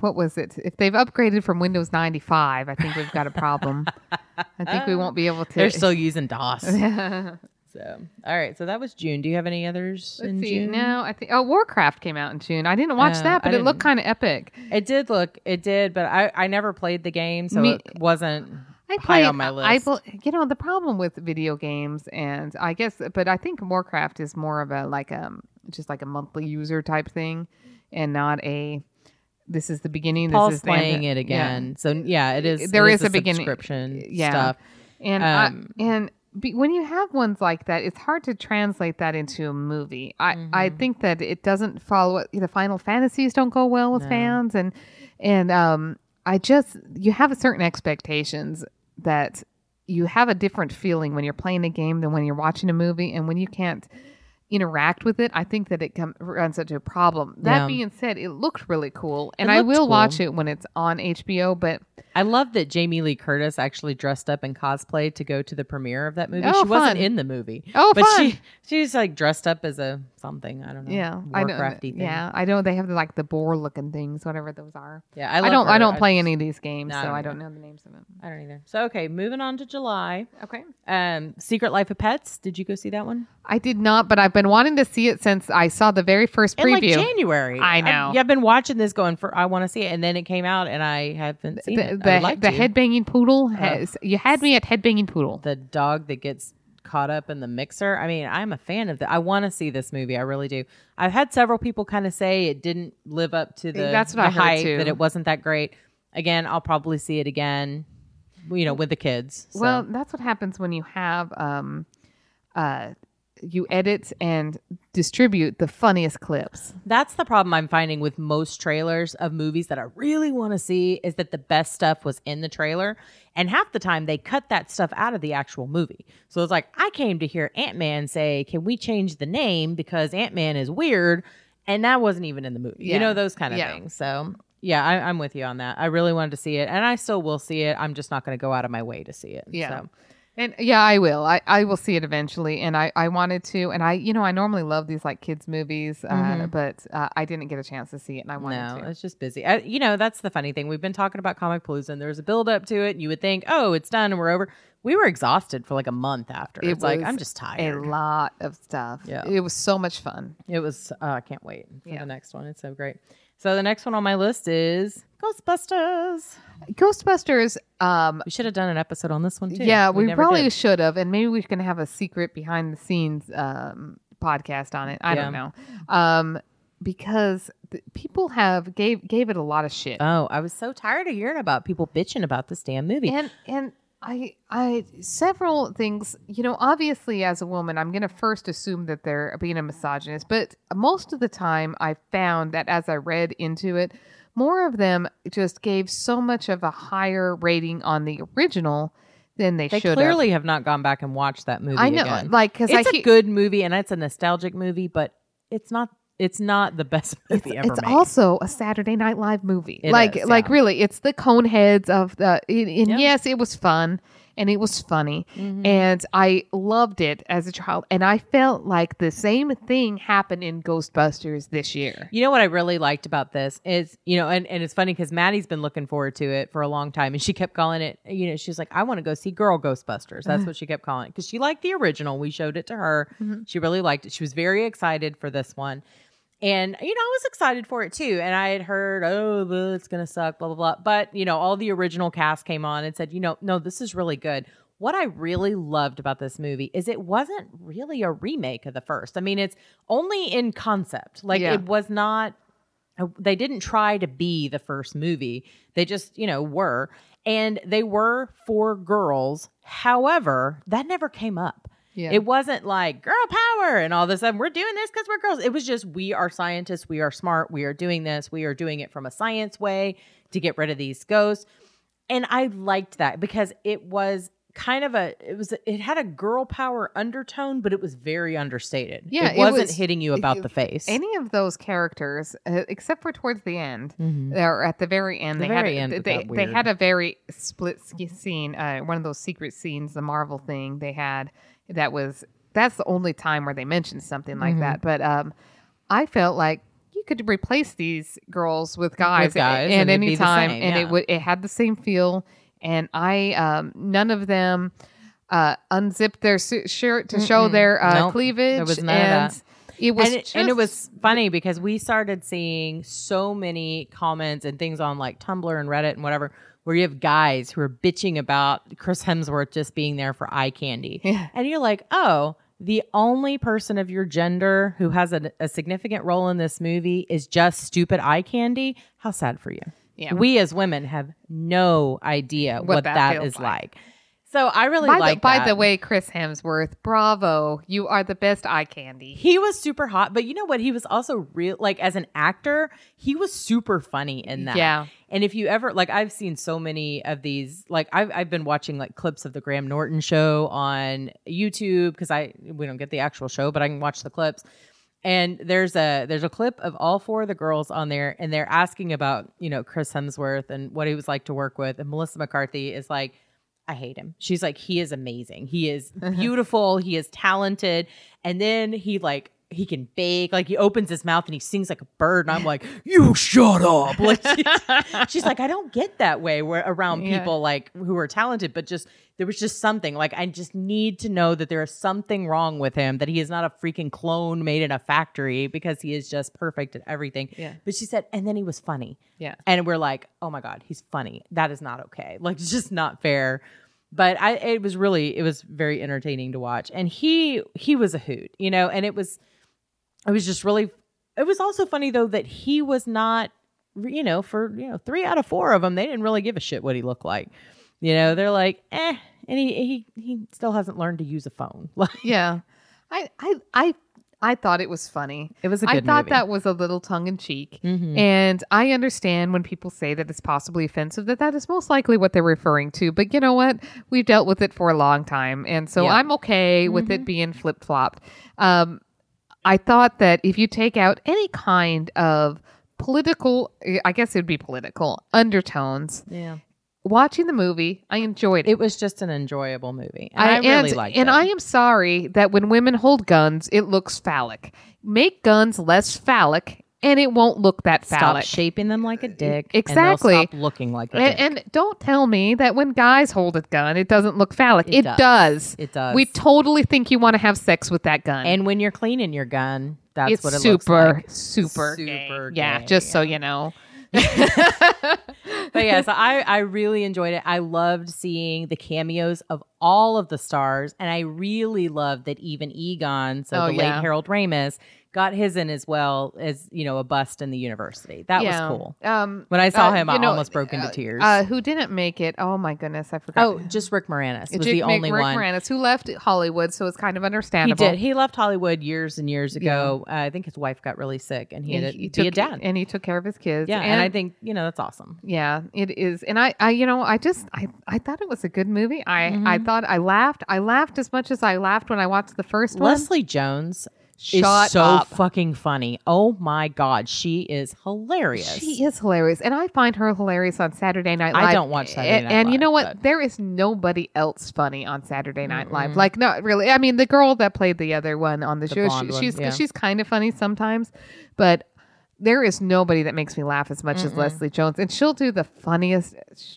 what was it? If they've upgraded from Windows 95, I think we've got a problem. [laughs] I think we won't be able to. They're still using DOS. [laughs] so, all right. So that was June. Do you have any others Let's see. June? No, I think oh, Warcraft came out in June. I didn't watch Oh, that, but I it looked kind of epic. It did look, it did, but I, I never played the game, so Me- it wasn't I high play on my list. I you know, the problem with video games, and I guess, but I think Warcraft is more of a like um just like a monthly user type thing, and not a. This is the beginning. Paul's this is the playing it Yeah. again, so yeah, it is. There it is the a beginning- subscription yeah. stuff. And Um, I, and be, when you have ones like that, it's hard to translate that into a movie. I I Mm-hmm. think that it doesn't follow. The Final Fantasies don't go well with No. fans, and and um, I just you have a certain expectations that you have a different feeling when you're playing a game than when you're watching a movie, and when you can't interact with it, I think that it com- runs into a problem. That Yeah. being said, it looked really cool, and I will cool. watch it when it's on HBO. But I love that Jamie Lee Curtis actually dressed up in cosplay to go to the premiere of that movie. Oh, she wasn't in the movie. Oh, but fun. she she's like dressed up as a something. I don't know. Yeah, I know. Warcrafty thing. Yeah, I know they have the, like the boar looking things, whatever those are. yeah. I, I, don't. I don't play just- any of these games, No, I so don't I don't know the names of them. I don't either. So okay, moving on to July. Okay. Um, Secret Life of Pets. Did you go see that one? I did not, but I've been wanting to see it since I saw the very first In like preview. January. I I've- know. yeah, I've been watching this going for I want to see it, and then it came out, and I haven't seen the it. The, like the headbanging poodle has you had me at headbanging poodle. the dog that gets caught up in the mixer. I mean, I'm a fan of that. I want to see this movie. I really do. I've had several people kind of say it didn't live up to the, That's what the I hype, too. that it wasn't that great. Again, I'll probably see it again, you know, with the kids. So. Well, that's what happens when you have um, uh, you edit and distribute the funniest clips. That's the problem I'm finding with most trailers of movies that I really want to see is that the best stuff was in the trailer. And half the time they cut that stuff out of the actual movie. So it's like, I came to hear Ant Man say, Can we change the name because Ant Man is weird? And that wasn't even in the movie. Yeah. You know, those kind of Yeah. things. So yeah, I, I'm with you on that. I really wanted to see it. And I still will see it. I'm just not going to go out of my way to see it. Yeah. So. And yeah, I will. I, I will see it eventually. And I, I wanted to. And I, you know, I normally love these like kids movies, uh, but uh, I didn't get a chance to see it, and I wanted No, to. it's just busy. I, you know, that's the funny thing. We've been talking about Comic Palooza, and there's a build up to it, and you would think, oh, it's done and we're over. We were exhausted for like a month after. It it's like I'm just tired. A lot of stuff. Yeah. It was so much fun. It was. Uh, I can't wait for Yeah. the next one. It's so great. So the next one on my list is Ghostbusters. Ghostbusters. Um, We should have done an episode on this one too. yeah, we, never probably did. should have, and maybe we can have a secret behind the scenes um, podcast on it. I don't know, um, because th- people have gave gave it a lot of shit, Oh, I was so tired of hearing about people bitching about this damn movie. and and I I several things. You know, obviously, as a woman, I'm gonna first assume that they're being a misogynist, but most of the time, I found that as I read into it, more of them just gave so much of a higher rating on the original than they, they should have. clearly have not gone back and watched that movie. I know, again. like because it's a he- good movie and it's a nostalgic movie, but it's not. It's not the best [laughs] movie ever it's made. also a Saturday Night Live movie. It like, is, like really, it's the Coneheads of the. And and Yeah. yes, it was fun and it was funny, Mm-hmm. and I loved it as a child. And I felt like the same thing happened in Ghostbusters this year. You know what I really liked about this is, you know, and, and it's funny because Maddie's been looking forward to it for a long time and she kept calling it, you know, she's like, I want to go see Girl Ghostbusters. That's what she kept calling it because she liked the original. We showed it to her. She really liked it. She was very excited for this one. And, you know, I was excited for it too. And I had heard, oh, it's going to suck, blah, blah, blah. But, you know, all the original cast came on and said, you know, no, this is really good. what I really loved about this movie is it wasn't really a remake of the first. I mean, it's only in concept. Like Yeah. it was not uh, they didn't try to be the first movie. They just, you know, were. And they were for girls. However, that never came up. Yeah. It wasn't like girl power and all of a sudden we're doing this because we're girls. It was just we are scientists. We are smart. We are doing this. We are doing it from a science way to get rid of these ghosts. And I liked that because it was kind of a it was it had a girl power undertone, but it was very understated. Yeah, it it wasn't was- hitting you about it- the face. Any of those characters, uh, except for towards the end, Mhm. or at the very end, The they very had end they they, they had a very split scene, uh, one of those secret scenes, the Marvel thing they had. That was that's the only time where they mentioned something like Mhm. that. But um, I felt like you could replace these girls with guys, guys, at, and at any time, same, and yeah. it would it had the same feel. And I um, none of them uh, unzipped their su- shirt to show Mm-mm. their uh, Nope. cleavage. There was none of that. It was and it, and it was funny because we started seeing so many comments and things on like Tumblr and Reddit and whatever where you have guys who are bitching about Chris Hemsworth just being there for eye candy. [laughs] Yeah. And you're like, oh, the only person of your gender who has a, a significant role in this movie is just stupid eye candy. How sad for you. Yeah. We as women have no idea what, What that that is like. like. So I really by, like the, by the way, Chris Hemsworth, bravo. You are the best eye candy. He was super hot, but you know what? He was also real, like as an actor, he was super funny in that. Yeah. And if you ever, like, I've seen so many of these, like, I've, I've been watching like clips of the Graham Norton show on YouTube because I, we don't get the actual show, but I can watch the clips. And there's a there's a clip of all four of the girls on there, and they're asking about you know Chris Hemsworth and what he was like to work with, and Melissa McCarthy is like, I hate him. She's like, he is amazing. He is [laughs] beautiful. he is talented. And then he like he can bake. Like he opens his mouth and he sings like a bird. And I'm like, you shut up. [laughs] Like she- she's like, I don't get that way where around Yeah. people like who are talented, but just there was just something like I just need to know that there is something wrong with him, that he is not a freaking clone made in a factory because he is just perfect at everything. Yeah. But she said, and then he was funny. Yeah. And we're like, oh my God, he's funny. That is not okay. [laughs] Like, it's just not fair. But I, it was really, it was very entertaining to watch. And he, he was a hoot, you know, and it was, it was just really, it was also funny though that he was not, you know, for, you know, three out of four of them, they didn't really give a shit what he looked like. You know, they're like, eh. And he, he, he still hasn't learned to use a phone. [laughs] Like, Yeah. I I I I thought it was funny. it was a I good I thought movie. that was a little tongue in cheek. Mhm. And I understand when people say that it's possibly offensive that that is most likely what they're referring to. But you know what? We've dealt with it for a long time. And so Yeah. I'm okay with it being flip flopped. Um, I thought that if you take out any kind of political, I guess it would be political undertones, yeah. watching the movie, I enjoyed it. It was just an enjoyable movie. And I, really and, liked and it. And I am sorry that when women hold guns, it looks phallic. Make guns less phallic, and it won't look that phallic. Stop shaping them like a dick. Exactly. And stop looking like a dick. and, and don't tell me that when guys hold a gun, it doesn't look phallic. It It, does. does. It does. We totally think you want to have sex with that gun. And when you're cleaning your gun, that's it's what it super, looks like. super, Super gay. Yeah, just so you know. But yeah, so I, I really enjoyed it. I loved seeing the cameos of all of the stars, and I really loved that even Egon, so Oh, the yeah. late Harold Ramis, got his in as well as you know a bust in the university. That yeah. was cool. Um, When I saw uh, him, I know, almost broke into uh, tears. Uh, who didn't make it? Oh my goodness, I forgot. oh, just Rick Moranis was Rick- the only Rick one. Moranis, who left Hollywood, so it's kind of understandable. He did. He left Hollywood years and years ago. Uh, I think his wife got really sick, and he had to he be a took- dad. and he took care of his kids. yeah, and, I think you know that's awesome. yeah, it is. And I, I, you know, I just, I, I thought it was a good movie. I, Mm-hmm. I thought I laughed. I laughed as much as I laughed when I watched the first one. Leslie Jones Shut is so up. fucking funny. Oh my god, she is hilarious. She is hilarious, and I find her hilarious on Saturday Night Live. I don't watch Saturday and, Night and you know what? but- There is nobody else funny on Saturday Night Live. Like, not really. I mean, the girl that played the other one on the, The show, she, one, she's yeah. she's kind of funny sometimes, but there is nobody that makes me laugh as much as Leslie Jones, and she'll do the funniest,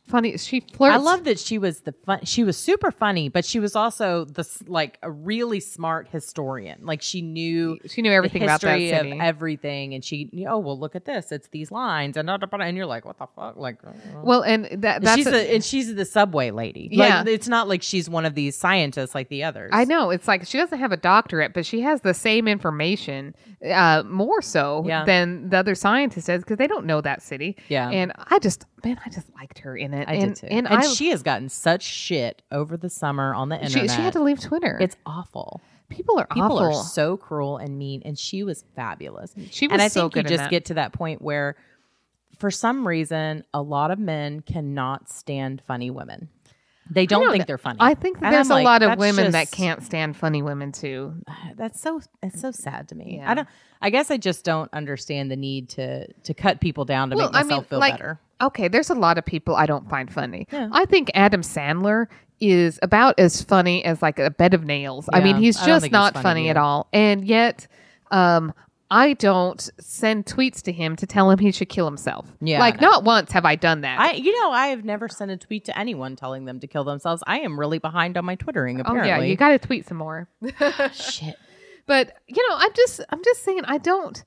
funny. She flirts. I love that she was the fun. She was super funny, but she was also the like a really smart historian. Like she knew She knew everything the about that city. of everything, and she oh well, look at this. It's these lines, and and you're like, what the fuck? Like, uh, Well, and that that's she's a- the and she's the subway lady. Yeah. like, it's not like she's one of these scientists like the others. I know it's like she doesn't have a doctorate, but she has the same information, uh, more so Yeah. than the other scientist does because they don't know that city. Yeah. and I just man, I just liked her in it. I and, did too. And, And, I, she has gotten such shit over the summer on the she, internet. she had to leave Twitter. It's awful. people are People awful. are so cruel and mean, and she was fabulous. She was and I so think good you just that. get to that point where, for some reason, a lot of men cannot stand funny women. They don't know think they're funny. I think And there's I'm a like, lot of women that can't stand funny women too. [sighs] That's so. It's so sad to me. Yeah. I don't. I guess I just don't understand the need to to cut people down to Well, make I myself mean, feel like- better. Okay, there's a lot of people I don't find funny. Yeah. I think Adam Sandler is about as funny as like a bed of nails. I mean, he's just not funny funny, at all. And yet, um, I don't send tweets to him to tell him he should kill himself. Yeah, like no. not once have I done that. I, you know, I have never sent a tweet to anyone telling them to kill themselves. I am really behind on my twittering. oh Apparently, yeah, you got to tweet some more. [laughs] shit. but you know i'm just i'm just saying i don't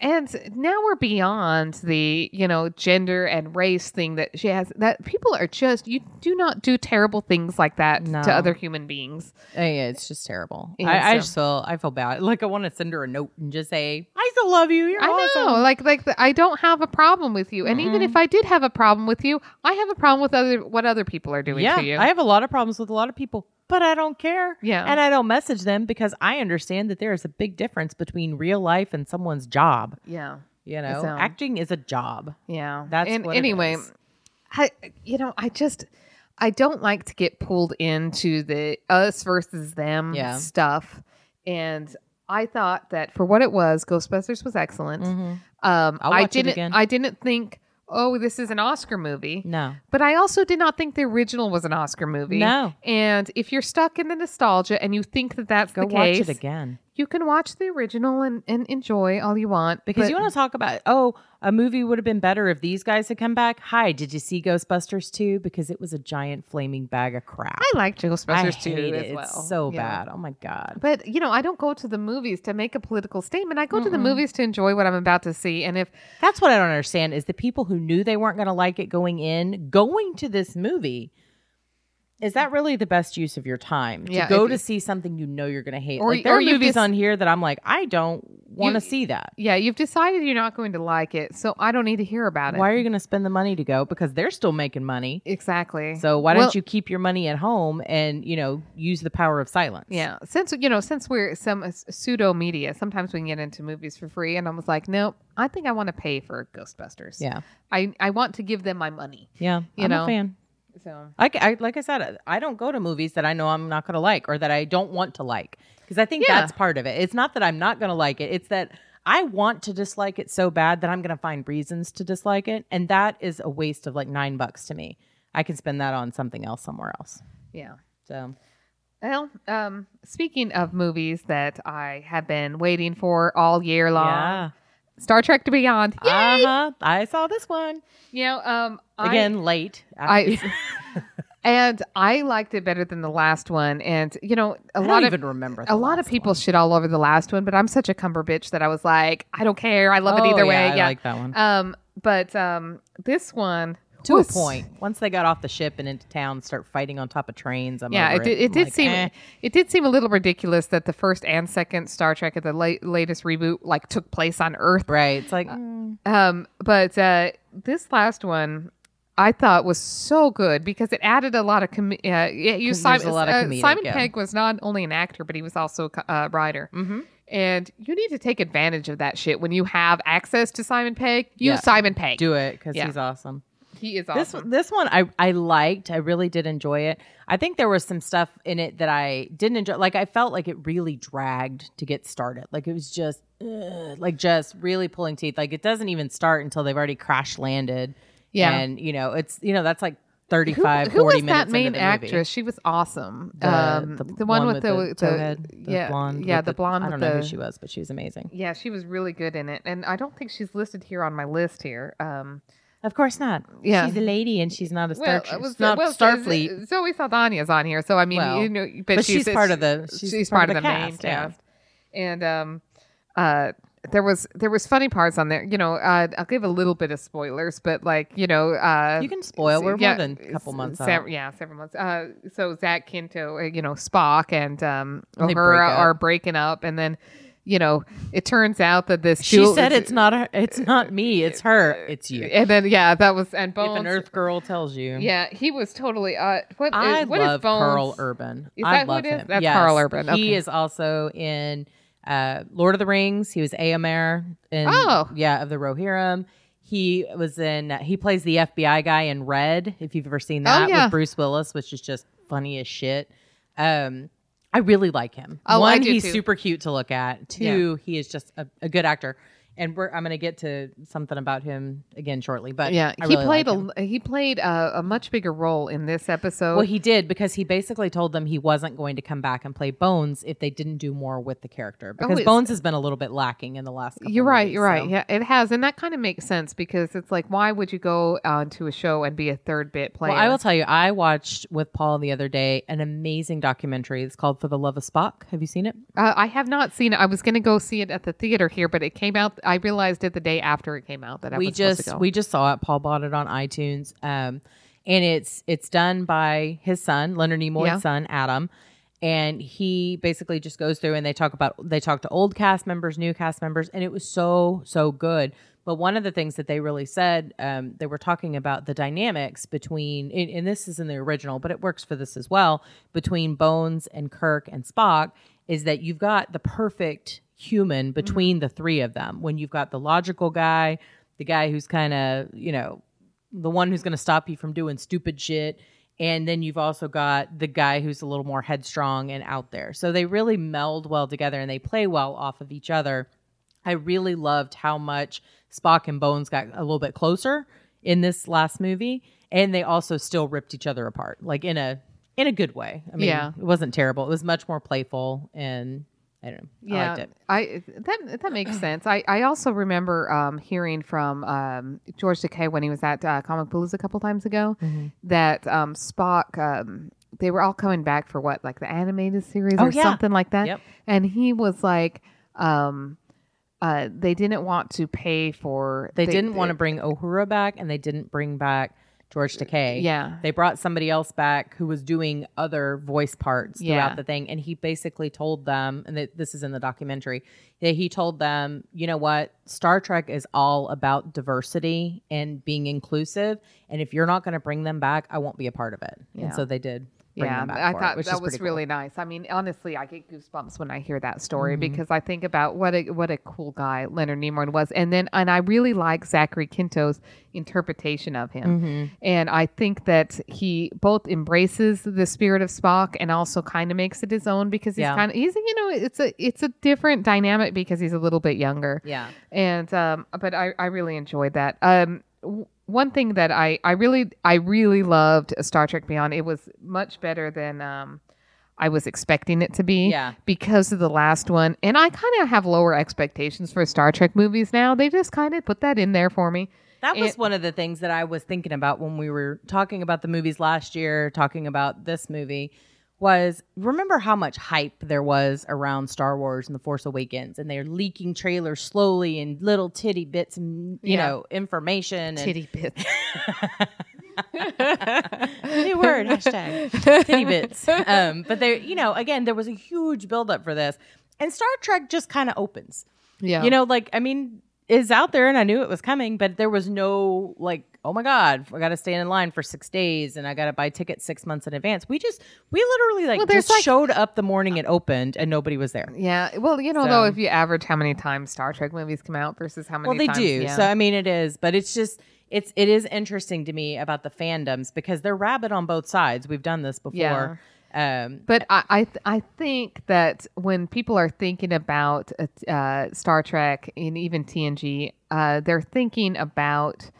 and now we're beyond the you know gender and race thing that she has that people are just you do not do terrible things like that No. to other human beings Uh, yeah, it's just terrible. I, I just feel I feel bad. Like I want to send her a note and just say, "I still love you. You're i awesome." know like like the, i don't have a problem with you and even if i did have a problem with you i have a problem with other what other people are doing yeah, to you I have a lot of problems with a lot of people, but I don't care. Yeah. and I don't message them because I understand that there is a big difference between real life and someone's job. yeah You know, So- acting is a job. Yeah. That's and anyway. I you know, I just I don't like to get pulled into the us versus them Yeah. stuff. And I thought that for what it was, Ghostbusters was excellent. Um I'll I didn't. I didn't think, oh, this is an Oscar movie. No, But I also did not think the original was an Oscar movie. No. And if you're stuck in the nostalgia and you think that that's go the watch case, it again you can watch the original and, and enjoy all you want. because but- you want to talk about. Oh, a movie would have been better if these guys had come back. Hi, did you see Ghostbusters 2? Because it was a giant flaming bag of crap. I like Ghostbusters I too hate as it. well. It's so Yeah. bad. Oh my god. But you know, I don't go to the movies to make a political statement. I go to the movies to enjoy what I'm about to see. And if That's what I don't understand is the people who knew they weren't going to like it going in, going to this movie. Is that really the best use of your time to Yeah, go to you- see something you know you're going to hate? Or- like there or are movies on here that I'm like, I don't want to see that. yeah, you've decided you're not going to like it, so I don't need to hear about it. Why are you going to spend the money to go? Because they're still making money. exactly? So why Well, don't you keep your money at home and you know use the power of silence? Yeah, since you know, since we're some uh, pseudo media, sometimes we can get into movies for free, and I was like, nope, I think I want to pay for Ghostbusters. yeah, I I want to give them my money. yeah. You I'm know. So Like I like I said, I don't go to movies that I know I'm not going to like or that I don't want to like because I think Yeah. that's part of it. It's not that I'm not going to like it; it's that I want to dislike it so bad that I'm going to find reasons to dislike it, and that is a waste of like nine bucks to me. I can spend that on something else somewhere else. yeah. So Well, um, speaking of movies that I have been waiting for all year long, yeah, Star Trek to Beyond. Uh huh. I saw this one You know, um, I- again late. I [laughs] [laughs] and I liked it better than the last one. And you know, a I lot of even remember. a lot of people one. shit all over the last one, but I'm such a cumber bitch that I was like, I don't care. I love it Oh, either yeah, way. I yeah, like that one. Um, but um, this one to a point. Once they got off the ship and into town, start fighting on top of trains. I'm Yeah, it did. It I'm did like, seem eh. it did seem a little ridiculous that the first and second Star Trek at the late, latest reboot like took place on Earth. right. It's like mm, Um, but uh, this last one. I thought was so good because it added a lot of com- uh, yeah, you Simon, a lot of uh, comedic, Simon yeah. Pegg was not only an actor but he was also a uh, writer. mhm. And you need to take advantage of that shit when you have access to Simon Pegg. Use Yeah. Simon Pegg. do it because Yeah. he's awesome. He is This awesome. this one I I liked. I really did enjoy it. I think there was some stuff in it that I didn't enjoy. Like I felt like it really dragged to get started. Like it was just ugh, like just really pulling teeth. Like it doesn't even start until they've already crash landed. Yeah. and you know it's you know that's like 35, who 40 was minutes that main the actress? She was awesome. The, um, the, one, with the, the, towhead, the yeah, blonde. yeah, with the blonde. I don't with know the, who she was, but she was amazing. Yeah, she was really good in it, and I don't think she's listed here on my list here. Um, Of course not. Yeah. she's a lady and she's not a star. well, it was not well, Starfleet. Zoe Saldana's on here, so I mean, Well, you know, but, but she's part of the- she's, she's part, part of of the, the main cast, yeah. cast, and um, uh, there was there was funny parts on there. You know, uh, I'll give a little bit of spoilers, but like you know, uh, You can spoil. We're yeah, more than a couple months sev- out. Yeah, several months. Uh, so Zach Quinto, uh, you know, Spock and um, They break Uhura are breaking up, and then. You know, it turns out that this She dual- said it's not her. It's not me. It's her. It's you. and then yeah, that was and If Bones. an Earth girl tells you, Yeah, he was totally. Uh, what I is, what is love Bones? Karl Urban. Is I love is? him. That's Yes. Karl Urban. He is also in uh, Lord of the Rings. He was Éomer in Oh. yeah of the Rohirrim. He was in. He plays the FBI guy in Red. If you've ever seen that Oh, yeah. with Bruce Willis, which is just funny as shit. Um, I really like him. Oh, One, I do he's too. super cute to look at. Two, he is just a, a good actor. And we're, I'm going to get to something about him again shortly. But Yeah, he played like a he played a, a much bigger role in this episode. Well, he did because he basically told them he wasn't going to come back and play Bones if they didn't do more with the character because Oh, Bones has been a little bit lacking in the last. Couple you're right. movies, You're right. Yeah, it has, and that kind of makes sense because it's like, why would you go onto a show and be a third bit player? Well, I will tell you, I watched with Paul the other day an amazing documentary. It's called For the Love of Spock. Have you seen it? uh, I have not seen it. I was going to go see it at the theater here, but it came out. I realized it the day after it came out that I we was just to go. we just saw it. Paul bought it on iTunes, um, and it's it's done by his son, Leonard Nimoy's Yeah. son, Adam, and he basically just goes through and they talk about they talk to old cast members, new cast members, and it was so so good. But one of the things that they really said, um, they were talking about the dynamics between, and, and this is in the original, but it works for this as well, between Bones and Kirk and Spock, is that you've got the perfect human mm-hmm. between the three of them. When you've got the logical guy, the guy who's kind of, you know, the one who's going to stop you from doing stupid shit. And then you've also got the guy who's a little more headstrong and out there. So they really meld well together and they play well off of each other. I really loved how much Spock and Bones got a little bit closer in this last movie, and they also still ripped each other apart, like in a in a good way. I mean, Yeah. it wasn't terrible. It was much more playful, and I don't know. I liked it. I that that makes [clears throat] sense. I I also remember um, hearing from um, George Takei when he was at uh, Comic Palooza a couple times ago Mm-hmm. that um, Spock. Um, they were all coming back for what, like the animated series Oh, or yeah. something like that. Yep. And he was like, um, uh, they didn't want to pay for. They, didn't want to bring Uhura back, and they didn't bring back George uh, Takei. Yeah. they brought somebody else back who was doing other voice parts throughout Yeah. the thing, and he basically told them, and th- this is in the documentary, that he told them, you know what, Star Trek is all about diversity and being inclusive, and if you're not going to bring them back, I won't be a part of it. Yeah. And so they did. Yeah, I it, thought which that was cool. really nice. I mean, honestly, I get goosebumps when I hear that story Mm-hmm. because I think about what a what a cool guy Leonard Nimoy was, and then and I really like Zachary Quinto's interpretation of him, Mm-hmm. and I think that he both embraces the spirit of Spock and also kind of makes it his own because he's Yeah. kind of he's you know it's a it's a different dynamic because he's a little bit younger Yeah. and um but i i really enjoyed that um one thing that i i really i really loved star trek beyond it was much better than um i was expecting it to be Yeah. because of the last one and i kind of have lower expectations for star trek movies now they just kind of put that in there for me That was It- one of the things that I was thinking about when we were talking about the movies last year, talking about this movie. Was remember how much hype there was around Star Wars and The Force Awakens, and they're leaking trailers slowly and little titty bits and you Yeah. know information and titty bits [laughs] [laughs] new word hashtag titty bits. Um, but there, you know, again, there was a huge buildup for this, and Star Trek just kind of opens. yeah You know, like I mean, is out there, and I knew it was coming, but there was no like, oh my god, I got to stand in line for six days, and I got to buy tickets six months in advance. We just, we literally like Well, just like- showed up the morning it opened, and nobody was there. yeah well you know though if you average how many times star trek movies come out versus how many Well, they times, do. yeah. So I mean, it is, but it's just. It's it is interesting to me about the fandoms because they're rabid on both sides. We've done this before. Um, But I I, th- I think that when people are thinking about uh, uh, Star Trek and even TNG, uh, they're thinking about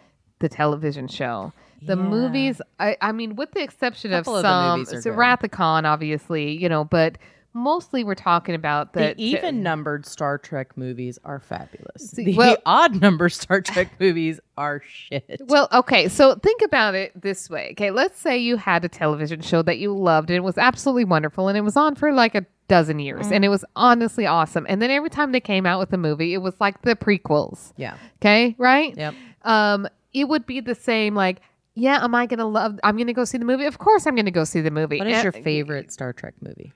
the television show The Yeah. movies, I, I mean, with the exception of Couple of some, movies are so good. Wrath of Khan, obviously, you know, but mostly we're talking about The the, even numbered Star Trek movies are fabulous. See, the well- [laughs] odd number Star Trek [laughs] movies are shit. Well, okay, so think about it this way. Okay, let's say you had a television show that you loved and it was absolutely wonderful and it was on for like a dozen years mm. and it was honestly awesome. And then every time they came out with a movie, it was like the prequels. yeah. Okay, right? Yep. Um, it would be the same like, yeah, am I gonna love I'm gonna go see the movie? Of course I'm gonna go see the movie. What is And- your eh, favorite Star Trek movie?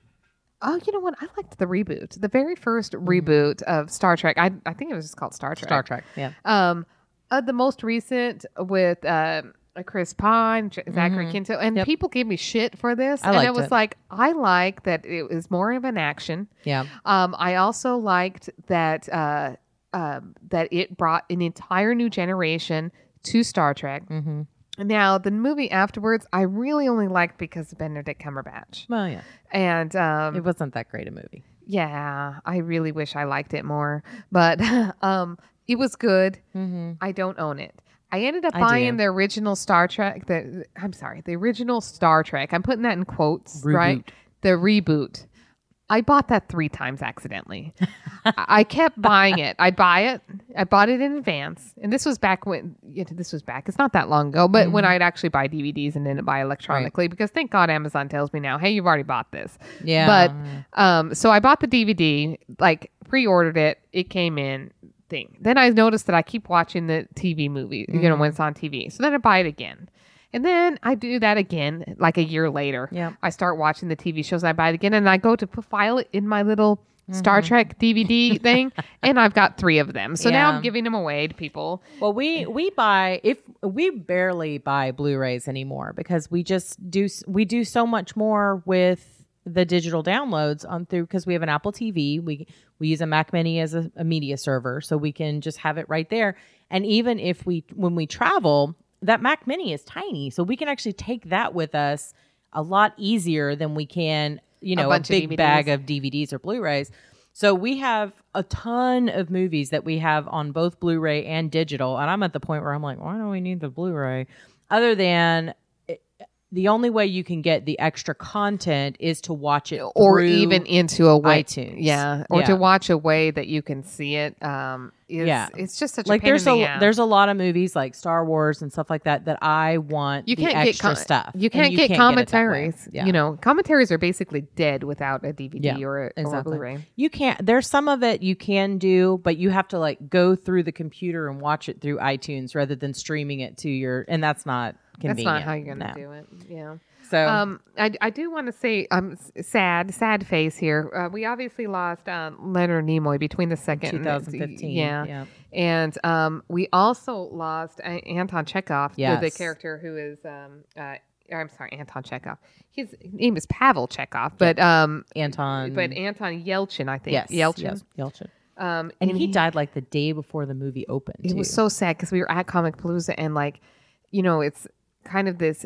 Oh, you know what? I liked the reboot. The very 1st reboot of Star Trek. I I think it was just called Star Trek. Star Trek. Yeah. Um, uh, the most recent with um, uh, Chris Pine, J- Zachary Quinto, and Yep. people gave me shit for this, I and I liked was it. like, I like that it was more of an action. Yeah. Um, I also liked that uh, um, that it brought an entire new generation to Star Trek. Mm-hmm. Now, the movie afterwards, I really only liked because of Benedict Cumberbatch, Well, yeah. and um, It wasn't that great a movie. yeah, I really wish I liked it more, but [laughs] um, it was good. Mm-hmm. I don't own it. I ended up I buying do. the original Star Trek. The I'm sorry, the original Star Trek. I'm putting that in quotes, right? The reboot. I bought that three times accidentally. I I kept buying it. I'd buy it. I bought it in advance, and this was back when. Yeah, this was back. It's not that long ago, but when Mm-hmm. I'd actually buy DVDs and then buy electronically, because thank God Amazon tells me now, hey, you've already bought this. Yeah. But um, so I bought the DVD, like pre-ordered it. It came in thing. Then I noticed that I keep watching the TV movie, you know, when it's on TV. So then I buy it again. And then I do that again, like a year later. Yeah. I start watching the TV shows. I buy it again, and I go to file it in my little mm-hmm. Star Trek DVD [laughs] thing, and I've got three of them. So now I'm giving them away to people. Well, we we buy if we barely buy Blu-rays anymore because we just do we do so much more with the digital downloads on through because we have an Apple TV. We we use a Mac Mini as a, a media server, so we can just have it right there. And even if we when we travel, that Mac Mini is tiny, so we can actually take that with us a lot easier than we can you know a, of big bag of DVDs or Blu-rays. So we have a ton of movies that we have on both Blu-ray and digital, and I'm at the point where I'm like, why don't we need the Blu-ray? Other than the only way you can get the extra content is to watch it or even into a way iTunes. yeah or Yeah. to watch a way that you can see it um is, Yeah. it's just such like a there's a the there's a lot of movies like Star Wars and stuff like that that I want you can't get extra com- stuff. you can't get it that way. commentaries Yeah. you know commentaries are basically dead without a dvd Yeah, or, a, or a blu-ray You can't. There's some of it you can do, but you have to like go through the computer and watch it through iTunes rather than streaming it to your. And that's not. That's not how you're gonna No. do it yeah So um i, I do want to say i'm s- sad sad face here uh, we obviously lost uh, leonard nimoy between the second and- 2015. yeah yeah. and um we also lost uh, anton chekhov the, the character who is um uh I'm sorry, Anton Chekhov. His name is Pavel Chekhov, but um, Anton. but Anton Yelchin, I think. yes, Yelchin. yes, Yelchin. Um, And, he, died like the day before the movie opened. It was so sad because we were at Comic Palooza and like, you know, it's kind of this,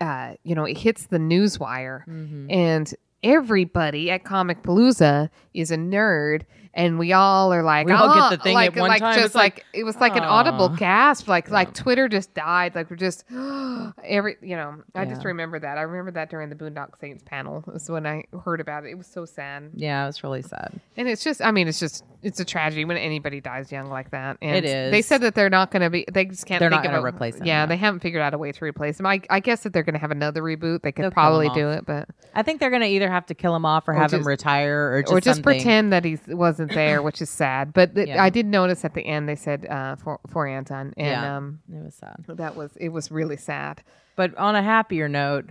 uh, you know, it hits the news wire Mm-hmm. and everybody at Comic Palooza is a nerd. And we all are like, We all get "Oh," the thing like, at one like time. Just It's like, like, it was like an audible gasp. Like like Twitter just died. Like we're just [gasps] every you know. I just remember that. I remember that during the Boondock Saints panel. Was when I heard about it. It was so sad. Yeah, it was really sad. And it's just, I mean, it's just, it's a tragedy when anybody dies young like that. And It is. They said that they're not going to be, they just can't They're not gonna replace him, Yeah, no. they haven't figured out a way to replace him. I, I guess that they're going to have another reboot. They could They'll probably do it, but, I think they're gonna either have to kill him off or, Or have him retire or just or just something. pretend that he wasn't there, which is sad. But th- Yeah. I did notice at the end they said uh, for for Anton, and Yeah. um, It was sad. that was it was really sad. But on a happier note,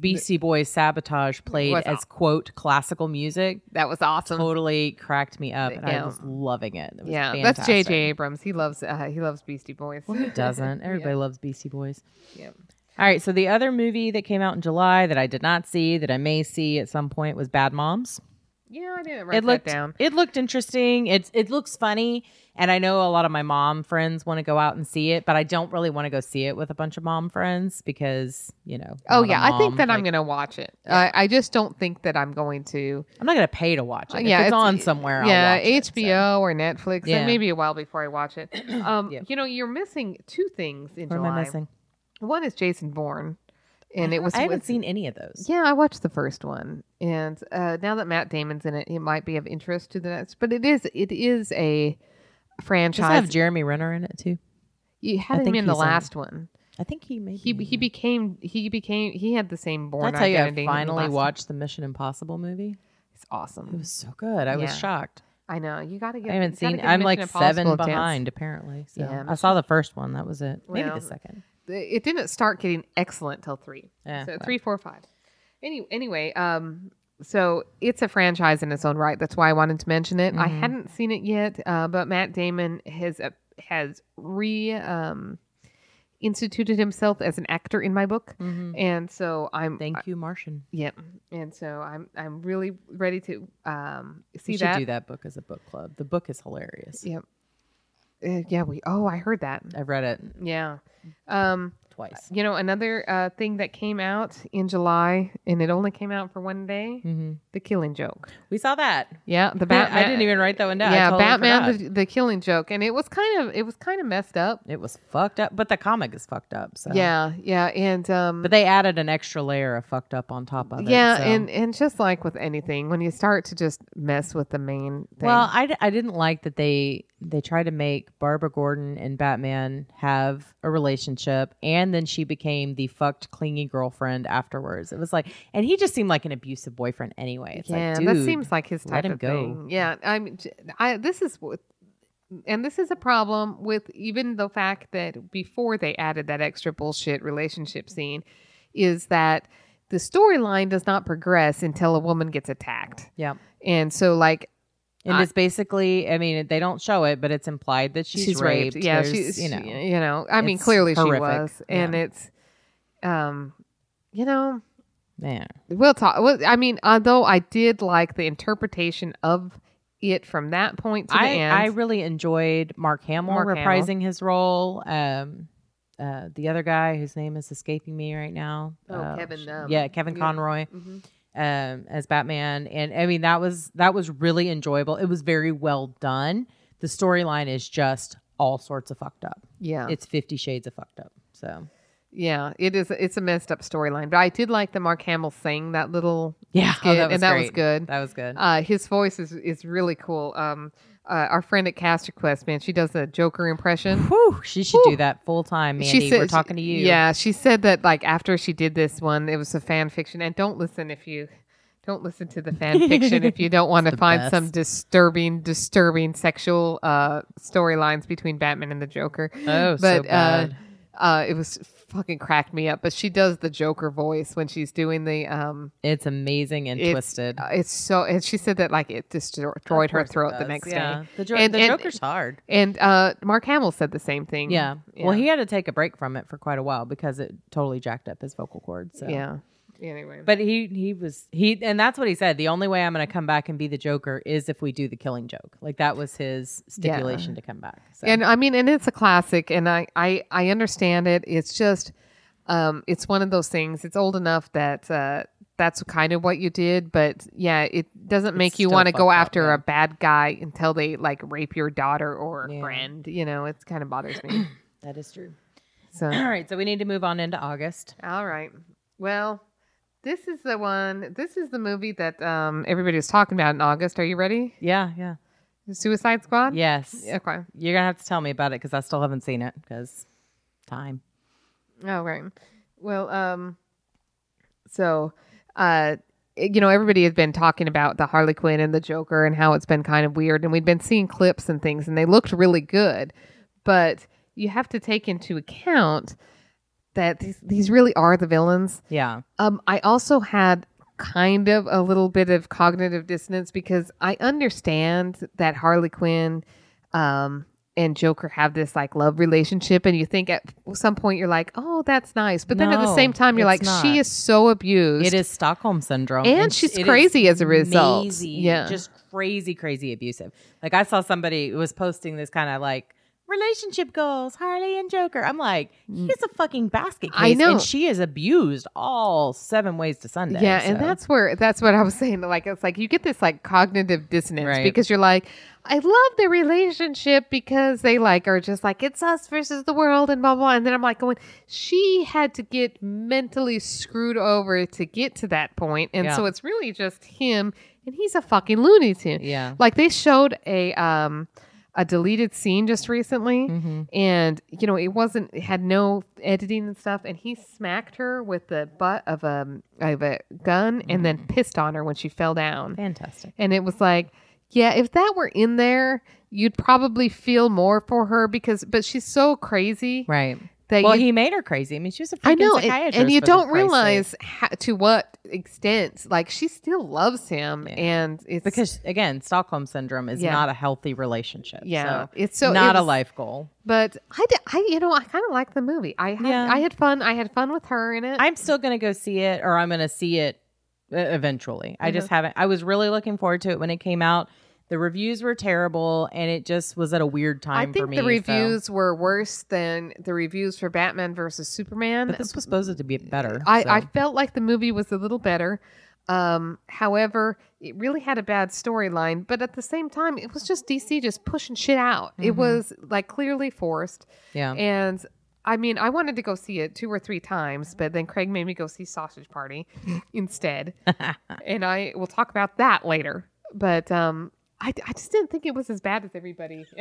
Beastie Boys Sabotage played as quote classical music. That was awesome. Totally cracked me up, and I Yeah. was loving it. It was yeah, that's fantastic. J.J. Abrams. He loves uh, he loves Beastie Boys. Who doesn't? [laughs] Everybody loves Beastie Boys. yeah. All right, so the other movie that came out in July that I did not see that I may see at some point was Bad Moms. Yeah, I didn't write it looked that down. it looked interesting. It's it looks funny, and I know a lot of my mom friends want to go out and see it, but I don't really want to go see it with a bunch of mom friends because you know. Oh yeah, I think mom, that I'm going to watch it. I, I just don't think that I'm going to. I'm not gonna pay to watch it. Yeah, it's, on somewhere. I'll yeah, watch it, so. HBO or Netflix. Yeah. It may be a while before I watch it. [clears throat] Um, you know, you're missing two things in What am July. I missing? One is Jason Bourne, and it was. I haven't with- seen any of those. Yeah, I watched the first one, and uh, now that Matt Damon's in it, it might be of interest to the next. But it is it is a Does it franchise. have Jeremy Renner in it too? you had him in the he's in- last one. I think he maybe He he became he became he had the same Bourne That's how you I finally last one. watched the Mission Impossible movie. It's awesome. It was so good. I was shocked. I know you got to get. I haven't seen. I'm Mission like Impossible seven a chance. behind apparently. So Yeah, I saw the first one. That was it. Maybe Well, the second. It didn't start getting excellent till three. Yeah, so well. three, four, five. Any anyway, um, so it's a franchise in its own right. That's why I wanted to mention it. I Mhm. hadn't seen it yet, uh, but Matt Damon has uh, has re um, instituted himself as an actor in my book, Mhm. and so I'm Thank you, Martian. Yep, and so I'm I'm really ready to um, see We should that. do that book as a book club. The book is hilarious. Yep. Uh, yeah, we. Oh, I heard that. I've read it Yeah. Um, twice. you know, another uh, thing that came out in July, and it only came out for one day. hmm The Killing Joke. We saw that. Yeah, the [laughs] Batman. I didn't even write that one down. Yeah, totally Batman, the, the Killing Joke, and it was kind of it was kind of messed up. It was fucked up, but the comic is fucked up. So Yeah, yeah, and um, But they added an extra layer of fucked up on top of it. yeah, so- and and just like with anything, when you start to just mess with the main thing, well, I, d- I didn't like that they they tried to make Barbara Gordon and Batman have a relationship, and then she became the fucked clingy girlfriend afterwards. It was like, and he just seemed like an abusive boyfriend anyway. It's yeah, like, that seems like his type of go. thing. Yeah, I mean, j- I this is what, and this is a problem with even the fact that before they added that extra bullshit relationship scene, is that the storyline does not progress until a woman gets attacked, yeah. and so like And I- it's basically, I mean, they don't show it, but it's implied that she's, raped. Yeah, There's, she's you know, you know. I mean, clearly she was, and Yeah. it's, um, you know, man. We'll talk. Well, I mean, although I did like the interpretation of it from that point to the I, end. I really enjoyed Mark Hamill Mark Hamill. reprising his role. Um, uh, the other guy whose name is escaping me right now. Oh, uh, Kevin, um, yeah, Kevin yeah. Conroy Mhm. Um, as Batman, and I mean that was that was really enjoyable. It was very well done. The storyline is just all sorts of fucked up. yeah, It's Fifty Shades of fucked up. So yeah, it is. It's a messed up storyline, but I did like the Mark Hamill saying that little yeah, skit, that was and that was good. That was good. Uh, his voice is is really cool. Um, uh, our friend at Caster Quest, man, she does the Joker impression. Whew, she should Whew. do that full time, Mandy. We're talking to you. Yeah, she said that like after she did this one, it was a fan fiction. And don't listen if you don't listen to the fan [laughs] fiction if you don't want to find some disturbing, disturbing sexual uh, storylines between Batman and the Joker. Oh, so but bad. uh, uh, it was fucking cracked me up. But she does the Joker voice when she's doing the um. It's amazing and It's, twisted. uh, it's so, and she said that like it destroyed her throat the next yeah. day. The, jo- And- the and- Joker's hard. And uh, Mark Hamill said the same thing. Yeah. Yeah. Well, he had to take a break from it for quite a while because it totally jacked up his vocal cords. So. Yeah. Anyway. But he he was he and that's what he said. The only way I'm going to come back and be the Joker is if we do the Killing Joke. Like that was his stipulation to come back. So. And I mean, and it's a classic, and I I I understand it. It's just, um, it's one of those things. It's old enough that uh, that's kind of what you did, but yeah, it doesn't make you want to go fucked up, after a bad guy until they like rape your daughter or Yeah. friend. You know, it kind of bothers me. [clears throat] that is true. So, All right, so we need to move on into August. all right, well. This is the one. This is the movie that um, everybody was talking about in August. Are you ready? Yeah, yeah. Suicide Squad. Yes. Okay. You're going to have to tell me about it cuz I still haven't seen it cuz time. Oh, right. Well, um, so, uh, you know, everybody has been talking about the Harley Quinn and the Joker and how it's been kind of weird, and we've been seeing clips and things, and they looked really good, but you have to take into account that these, these really are the villains. Yeah. Um, I also had kind of a little bit of cognitive dissonance because I understand that Harley Quinn um, and Joker have this like love relationship, and you think at some point you're like, oh, that's nice, but then at the same time you're like, it's she is so abused. It is Stockholm syndrome, And sh- she's crazy as a result. Crazy, Yeah. just crazy, crazy abusive. Like I saw somebody who was posting this kind of like relationship goals, Harley and Joker. I'm like, he's a fucking basket case. I know. And she is abused all seven ways to Sunday. Yeah, and that's where that's what I was saying. Like it's like you get this like cognitive dissonance Right. because you're like, I love the relationship because they like are just like it's us versus the world and blah blah. And then I'm like going, she had to get mentally screwed over to get to that point, and Yeah. so it's really just him, and he's a fucking Looney Tune. Yeah. Like they showed a um a deleted scene just recently Mhm. and you know it wasn't it had no editing and stuff and he smacked her with the butt of a of a gun and then pissed on her when she fell down fantastic. and it was like yeah if that were in there you'd probably feel more for her because but she's so crazy Right. That Well, you, he made her crazy. I mean, she was a freaking I know, and, psychiatrist. and you don't realize ha- to what extent, like she still loves him, Yeah. and it's because again, Stockholm syndrome is Yeah. not a healthy relationship. yeah, so it's so not a life goal. But I, did, I, you know, I kind of like the movie. I had, Yeah. I had fun. I had fun with her in it. I'm still gonna go see it, or I'm gonna see it eventually. I Mm-hmm. just haven't. I was really looking forward to it when it came out. The reviews were terrible, and it just was at a weird time. I think for me. the so- reviews were worse than the reviews for Batman versus Superman. but this was supposed to be better. I, so. I felt like the movie was a little better. Um, however, it really had a bad storyline, but at the same time, it was just DC just pushing shit out. It Mhm. was like clearly forced. yeah. And I mean, I wanted to go see it two or three times, but then Craig made me go see Sausage Party [laughs] instead. [laughs] and I will talk about that later. But um, I, I just didn't think it was as bad as everybody [laughs]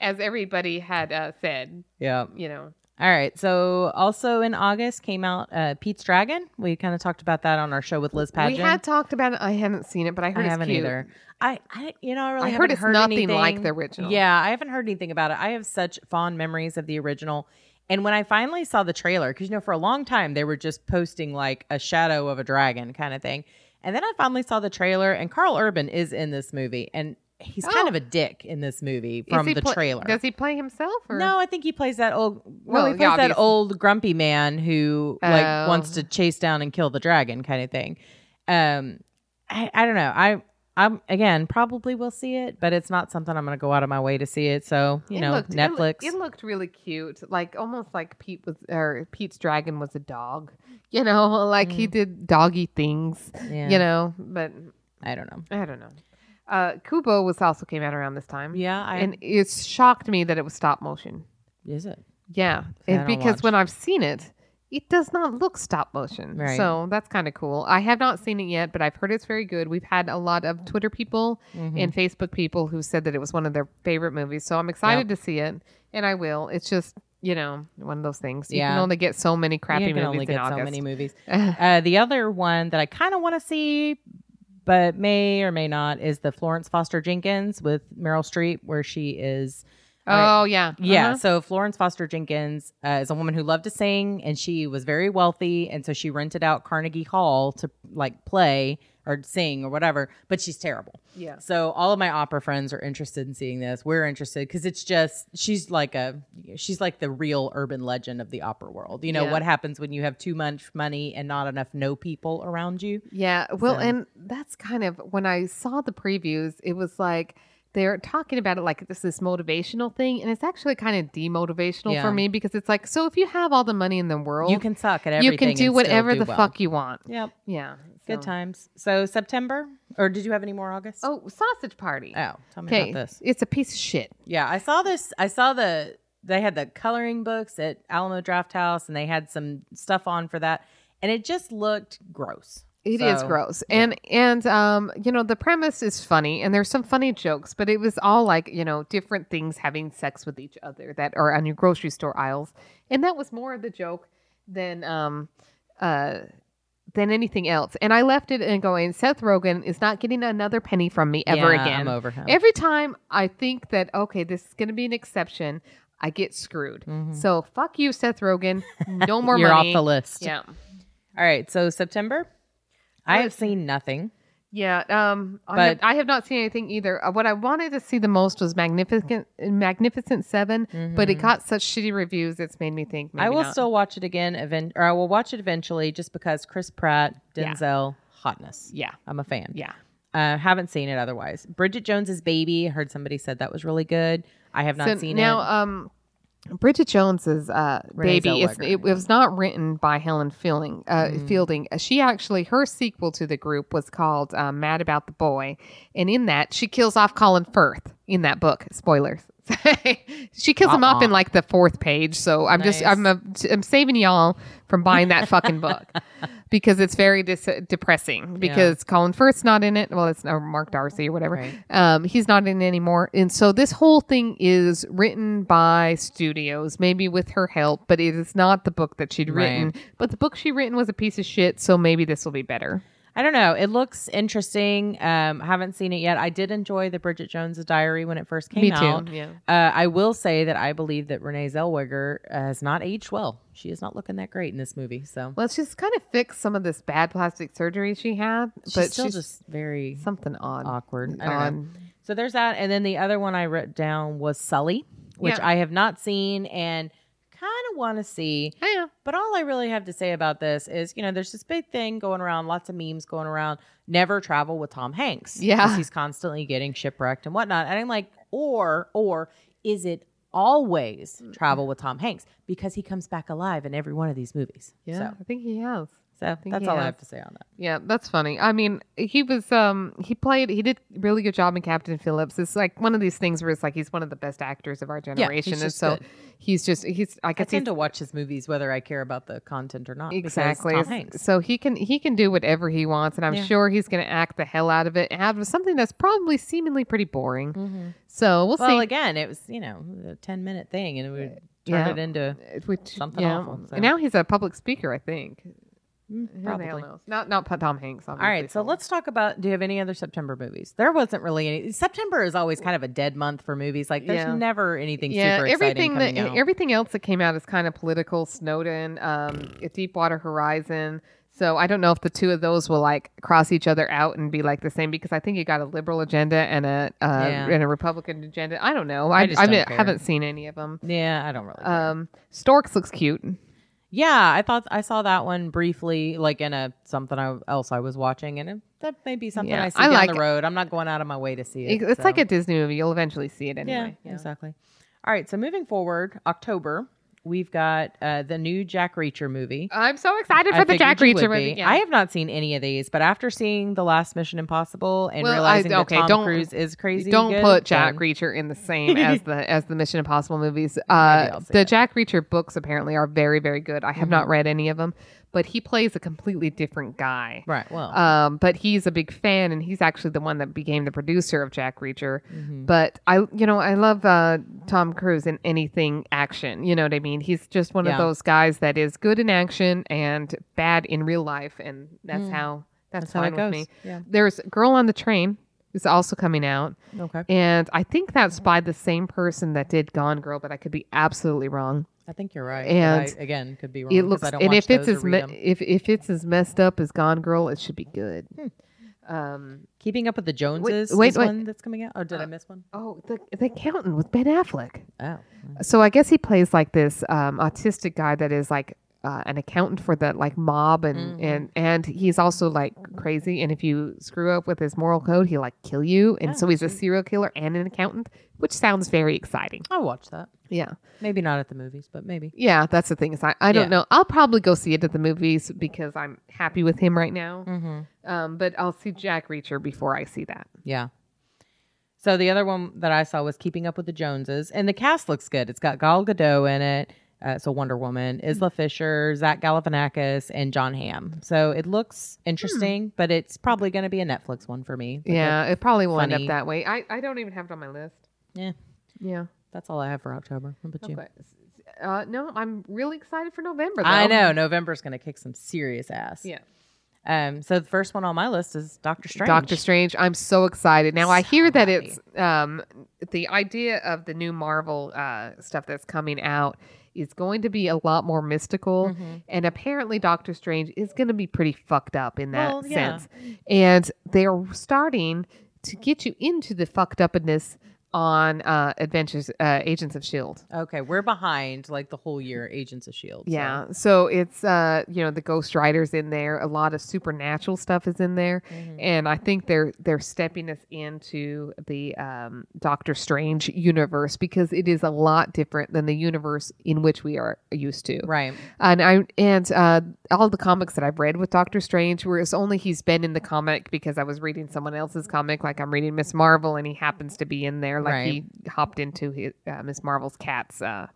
as everybody had uh, said. yeah. You know, All right. So also in August came out uh, Pete's Dragon. We kind of talked about that on our show with Liz Pageant. we had talked about it. I haven't seen it, but I I heard it's haven't cute. either. I, I, you know, I really I heard it's nothing like the original. Yeah, I haven't heard anything about it. I have such fond memories of the original. And when I finally saw the trailer, because you know, for a long time they were just posting like a shadow of a dragon kind of thing. And then I finally saw the trailer, and Karl Urban is in this movie, and he's kind Oh. of a dick in this movie from the pla- trailer. Does he play himself? Or? No, I think he plays that old. Well, Well, he yeah, plays that old grumpy man who like Oh. wants to chase down and kill the dragon, kind of thing. Um, I, I don't know. I I'm again probably will see it, but it's not something I'm going to go out of my way to see it. So you It know, looked- Netflix. It, looked really cute, like almost like Pete was, or Pete's dragon was a dog. [laughs] You know, [laughs] like he did doggy things. Mm. yeah, You know, but I don't know. I don't know. Uh, Kubo was also came out around this time, Yeah, I and it shocked me that it was stop motion. is it. Yeah, because watch. when I've seen it, it does not look stop motion. Right. So that's kind of cool. I have not seen it yet, but I've heard it's very good. We've had a lot of Twitter people Mhm. and Facebook people who said that it was one of their favorite movies. So I'm excited to see it, and I will. It's just you know one of those things. You can only get so many crappy you can movies only get so many movies. [laughs] Uh, the other one that I kind of want to see, but may or may not, is the Florence Foster Jenkins with Meryl Streep, where she is. Oh yeah, Yeah. Uh-huh. So Florence Foster Jenkins uh, is a woman who loved to sing, and she was very wealthy, and so she rented out Carnegie Hall to like play or sing or whatever. But she's terrible. yeah. So all of my opera friends are interested in seeing this. We're interested because it's just she's like a she's like the real urban legend of the opera world. You know Yeah. what happens when you have too much money and not enough no people around you. Yeah, well, So- and that's kind of when I saw the previews, it was like they're talking about it like this this motivational thing, and it's actually kind of demotivational Yeah. for me because it's like, so if you have all the money in the world, You can suck at everything. you can do whatever do the well. fuck you want. Yep. Yeah, Good times. So September, or did you have any more August? Oh, sausage party. Oh, tell me about this. it's a piece of shit. Yeah, I saw this. I saw the they had the coloring books at Alamo Drafthouse, and they had some stuff on for that, and it just looked gross. It is So, gross. And and um you know the premise is funny and there's some funny jokes, but it was all like, you know, different things having sex with each other that are on your grocery store aisles. And that was more of the joke than um uh than anything else. And I left it and going, Seth Rogen is not getting another penny from me ever Yeah, again. I'm over him. Every time I think that okay, this is going to be an exception, I get screwed. Mhm. So fuck you, Seth Rogen. No [laughs] more You're money. off the list. Yeah. All right, so September, I have seen nothing. Yeah, um, I, But- have, I have not seen anything either. Uh, what I wanted to see the most was Magnificent Magnificent 7 but it Mhm. got such shitty reviews. It's made me think. Maybe I will not. still watch it again, event, or I will watch it eventually, just because Chris Pratt, Yeah. Denzel, hotness. Yeah, I'm a fan. yeah. Uh, haven't seen it otherwise. Bridget Jones's Baby. Heard somebody said that was really good. I have not So seen now, it. um, Bridget Jones's uh, baby. Is, it, it was not written by Helen Fielding. Uh, Mm. Fielding. She actually her sequel to the group was called uh, Mad About the Boy, and in that she kills off Colin Firth in that book. Spoilers. She kills him off in Uh-uh. like the fourth page. So I'm just I'm a, I'm saving y'all from buying that fucking book [laughs] because it's very dis- depressing. Because Colin Firth's not in it. Well, it's or Mark Darcy or whatever. Right. Um, he's not in it anymore. And so this whole thing is written by studios, maybe with her help, but it is not the book that she'd written. Right. But the book she written was a piece of shit. So maybe this will be better. I don't know. It looks interesting. Um, haven't seen it yet. I did enjoy the Bridget Jones' Diary when it first came Me too, out. yeah. Uh, I will say that I believe that Renee Zellweger has not aged well. She is not looking that great in this movie. So Well, she's kind of fixed some of this bad plastic surgery she had, she's but still she's just very something odd. awkward. I don't know. Odd. So there's that, and then the other one I wrote down was Sully, which Yeah. I have not seen and kind of want to see. Oh, yeah. But all I really have to say about this is, you know, there's this big thing going around, lots of memes going around. Never travel with Tom Hanks. Yeah. he's constantly getting shipwrecked and whatnot. And I'm like, or or is it always mm, travel mm. with Tom Hanks because he comes back alive in every one of these movies? Yeah, So, I think he has. So that's all I have to say on that. Yeah, that's funny. I mean, he was um he played he did really good job in Captain Phillips. It's like one of these things where it's like he's one of the best actors of our generation. and so good. he's just he's I I guess tend he's to watch his movies whether I care about the content or not. exactly so he can he can do whatever he wants and I'm Yeah. sure he's going to act the hell out of it out of something that's probably seemingly pretty boring. So we'll Mm-hmm. Well, see. again, it was you know a ten minute thing, and it would turn Yeah. it into would- something yeah. awful, so. And now he's a public speaker, I think. Who hell probably. knows? Not not Tom Hanks. All right, so let's talk about. Do you have any other September movies? There wasn't really any. September is always kind of a dead month for movies. Like there's Yeah. never anything yeah, super exciting everything that out. everything else that came out is kind of political. Snowden, um, Deepwater Horizon. So I don't know if the two of those will like cross each other out and be like the same because I think you got a liberal agenda and a uh, Yeah. and a Republican agenda. I don't know. I, I just I, care. haven't seen any of them. yeah, I don't really. Um, Storks looks cute. Yeah, I thought I saw that one briefly, like in a something I, else I was watching, and it, that may be something Yeah, I see I down like the it. road. I'm not going out of my way to see it. It's so. like a Disney movie. You'll eventually see it anyway. yeah, exactly. All right, so moving forward, October, we've got uh, the new Jack Reacher movie. I'm so excited I for the Jack Reacher movie. Yeah. I have not seen any of these, but after seeing the last Mission Impossible and Well, I- realizing okay, that Tom Cruise is crazy, Don't good, put Jack then- Reacher in the same [laughs] as the as the Mission Impossible movies. Uh, the it. Jack Reacher books apparently are very very good. I have Mm-hmm. not read any of them, but he plays a completely different guy. Right. Well, Um, but he's a big fan, and he's actually the one that became the producer of Jack Reacher. Mm-hmm. But I, you know, I love uh, Tom Cruise in anything action. You know what I mean? He's just one Yeah. of those guys that is good in action and bad in real life, and that's how that's, Mm. That's how it goes. me. Yeah. There's Girl on the Train is also coming out. okay. And I think that's by the same person that did Gone Girl, but I could be absolutely wrong. I think you're right. And I, again, could be wrong. It looks, I don't and if it's as me- if if it's as messed up as Gone Girl, it should be good. Hmm. Um, Keeping Up with the Joneses wait, is wait. one that's coming out. Or did I miss one? oh, the the accountant with Ben Affleck. Oh, So I guess he plays like this um, autistic guy that is like uh, an accountant for the like mob, and Mm-hmm. and and he's also like crazy. And if you screw up with his moral code, he'll like kill you. And Oh, so he's a serial killer and an accountant, which sounds very exciting. I'll watch that. Yeah. Maybe not at the movies, but maybe. Yeah, that's the thing. Is I, I don't Yeah. know. I'll probably go see it at the movies because I'm happy with him right now. Mm-hmm. Um, but I'll see Jack Reacher before I see that. Yeah. So the other one that I saw was Keeping Up with the Joneses, and the cast looks good. It's got Gal Gadot in it, uh, so Wonder Woman, Isla Fisher, Zach Galifianakis, and Jon Hamm. So it looks interesting, but it's probably going to be a Netflix one for me. Like, yeah, it probably will end up that way. I, I don't even have it on my list. Yeah, Yeah. that's all I have for October. What about you? Okay. Uh, no, I'm really excited for November. Though. I know November's going to kick some serious ass. Yeah. Um. So the first one on my list is Doctor Strange. Doctor Strange. I'm so excited. Now I hear that happy. it's um the idea of the new Marvel uh stuff that's coming out is going to be a lot more mystical Mm-hmm. and apparently Doctor Strange is going to be pretty fucked up in that Well, yeah. sense. And they're starting to get you into the fucked upness on uh, Adventures uh, Agents of Shield. Okay, we're behind like the whole year. Agents of Shield. E so- Yeah, so it's uh you know the Ghost Riders in there. A lot of supernatural stuff is in there, Mm-hmm. and I think they're they're stepping us into the um, Doctor Strange universe because it is a lot different than the universe in which we are used to. Right. And I and uh, all the comics that I've read with Doctor Strange, whereas only he's been in the comic because I was reading someone else's comic, like I'm reading Miss Marvel, and he happens to be in there, like Right. he hopped into his, uh, Miss Marvel's cat's uh,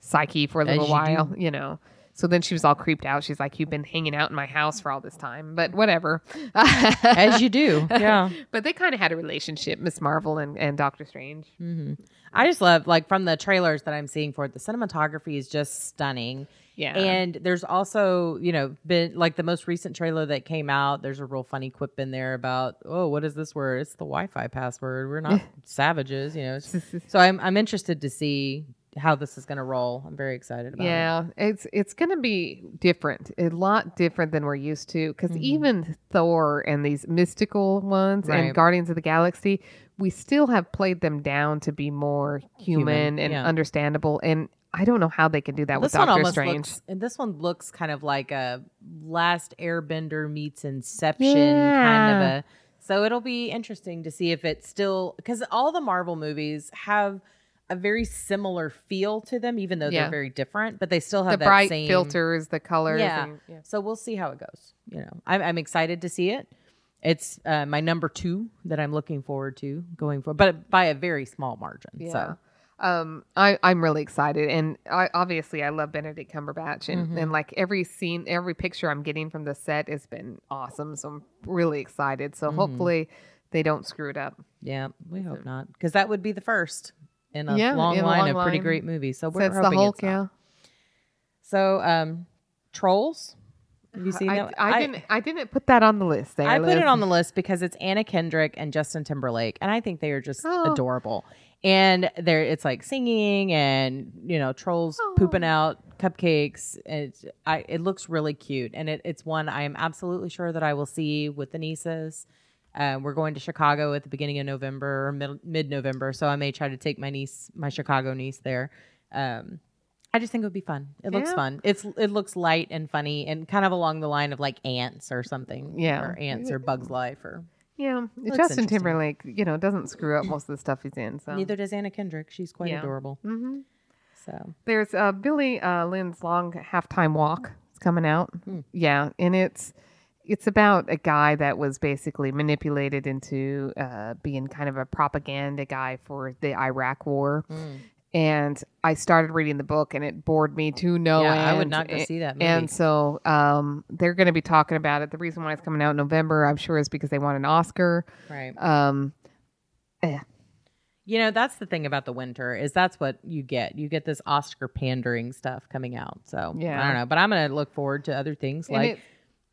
psyche for a little you while, you know. So then she was all creeped out. She's like, "You've been hanging out in my house for all this time," but whatever. [laughs] As you do. [laughs] Yeah. but they kind of had a relationship, Miss Marvel and, and Doctor Strange. hmm I just love like from the trailers that I'm seeing for it. The cinematography is just stunning. Yeah, And there's also, you know, been like the most recent trailer that came out. There's a real funny quip in there about, oh, what is this word? It's the Wi-Fi password. We're not [laughs] savages, you know. [laughs] So I'm I'm interested to see how this is going to roll. I'm very excited about it. yeah, it's it's gonna be different, a lot different than we're used to. Because Mhm. even Thor and these mystical ones Right. and Guardians of the Galaxy, we still have played them down to be more human, Human, and yeah. understandable. And I don't know how they can do that with this one Doctor Strange. looks, and this one looks kind of like a Last Airbender meets Inception kind of a. So it'll be interesting to see if it's still because all the Marvel movies have a very similar feel to them, even though Yeah. they're very different. But they still have the that bright same filters, the colors. Yeah. and- yeah. So we'll see how it goes. You know, I'm, I'm excited to see it. It's uh, my number two that I'm looking forward to going for, but by a very small margin. Yeah. So Um, I, I'm really excited, and I obviously I love Benedict Cumberbatch, and, Mhm. and like every scene, every picture I'm getting from the set has been awesome. So I'm really excited. So Mhm. hopefully they don't screw it up. yeah, we hope not, because that would be the first in a Yeah, long in a line long of pretty great movies. So we're Sets the hoping Hulk, it's not. yeah. So, um, Trolls. Have you seen I, that? I, didn't. I didn't put that on the list. There, I put it on the list because it's Anna Kendrick and Justin Timberlake, and I think they are just Oh. adorable. And there, it's like singing and you know trolls pooping out cupcakes. And I, it looks really cute, and it, it's one I am absolutely sure that I will see with the nieces. Uh, we're going to Chicago at the beginning of November or mid November, so I may try to take my niece, my Chicago niece, there. Um, I just think it would be fun. It looks fun. It's it looks light and funny and kind of along the line of like ants or something. Yeah. or ants or Bugs Life or Yeah, Looks Justin interesting. Timberlake, you know, doesn't screw up most of the stuff he's in. So neither does Anna Kendrick. She's quite Yeah. adorable. hmm So There's uh, Billy uh, Lynn's long halftime walk. It's coming out. Hmm. Yeah, and it's it's about a guy that was basically manipulated into uh, being kind of a propaganda guy for the Iraq War. mm. And I started reading the book, and it bored me to no yeah, end. I would not go see that movie. And so um, they're going to be talking about it. The reason why it's coming out in November, I'm sure, is because they want an Oscar. right. Um, You know, that's the thing about the winter is that's what you get. You get this Oscar pandering stuff coming out. So Yeah. I don't know, but I'm gonna look forward to other things and like it-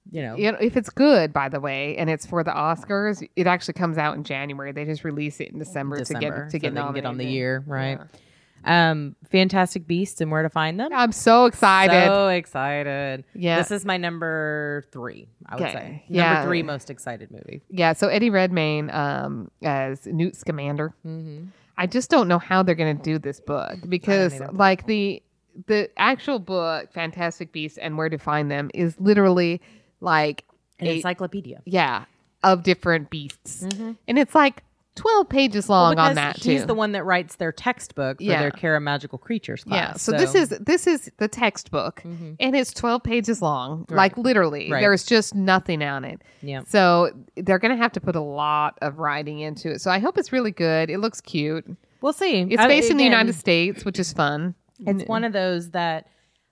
you know. You know, if it's good, by the way, and it's for the Oscars, it actually comes out in January. They just release it in December, December, to get to so get can get on the year, right? Yeah. Um, Fantastic Beasts and Where to Find Them. I'm so excited. So excited. yeah, This is my number three, I would Okay. say. Yeah. Number three most excited movie. yeah. So Eddie Redmayne um, as Newt Scamander. Mm-hmm. I just don't know how they're going to do this book because, like the the actual book, Fantastic Beasts and Where to Find Them, is literally like An a- encyclopedia. yeah of different beasts, Mm-hmm. and it's like twelve pages long on that too. he's the one that writes their textbook for Yeah. their Kara Magical Creatures class. Yeah. So, this is this is the textbook, Mhm. and it's twelve pages long. Right. Like literally, Right. there's just nothing on it. yeah. So they're gonna have to put a lot of writing into it. So I hope it's really good. It looks cute. We'll see. It's I- based in the United States, which is fun. It's one of those that,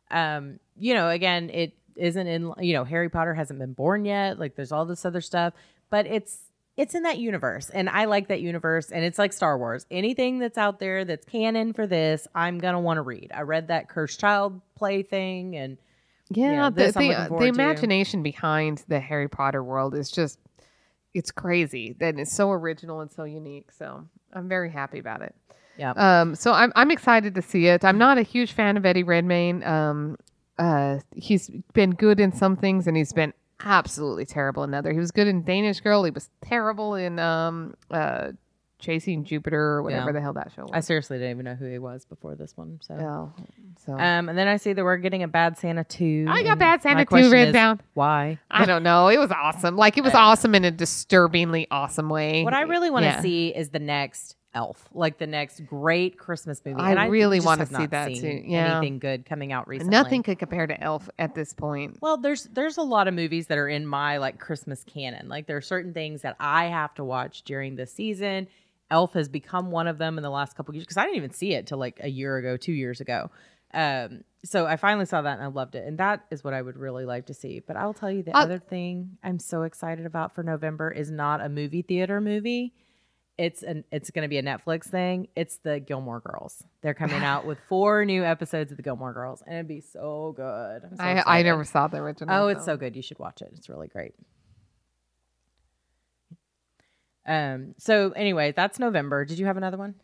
um, you know, again, it isn't in. You know, Harry Potter hasn't been born yet. Like, there's all this other stuff, but it's it's in that universe, and I like that universe. And it's like Star Wars. Anything that's out there that's canon for this, I'm gonna want to read. I read that Cursed Child play thing, and Yeah, the this I'm the, the to. imagination behind the Harry Potter world is just it's crazy. That it's so original and so unique. So I'm very happy about it. yeah, Um, so I'm I'm excited to see it. I'm not a huge fan of Eddie Redmayne. Um, uh, he's been good in some things, and he's been absolutely terrible in other. He was good in Danish Girl. He was terrible in um, uh, Chasing Jupiter or whatever Yeah. the hell that show was. I seriously didn't even know who he was before this one. So, Oh, so um, and then I see that we're getting a Bad Santa two. I got Bad Santa 2 question written down. Why? I don't know. It was awesome. Like it was [laughs] awesome in a disturbingly awesome way. What I really want to Yeah. see is the next Elf, like the next great Christmas movie. I and really wanna see that too. Yeah. anything good coming out recently. Nothing could compare to Elf at this point. Well, there's there's a lot of movies that are in my like Christmas canon. Like there are certain things that I have to watch during the season. Elf has become one of them in the last couple years because I didn't even see it till like a year ago, two years ago. Um, so I finally saw that and I loved it, and that is what I would really like to see. But I'll tell you the Uh, other thing I'm so excited about for November is not a movie theater movie. It's an it's going to be a Netflix thing. It's the Gilmore Girls. They're coming [laughs] out with four new episodes of the Gilmore Girls, and it'd be so good. So I I never saw the original. Oh, it's so good. You should watch it. It's really great. Um. So anyway, that's November. Did you have another one?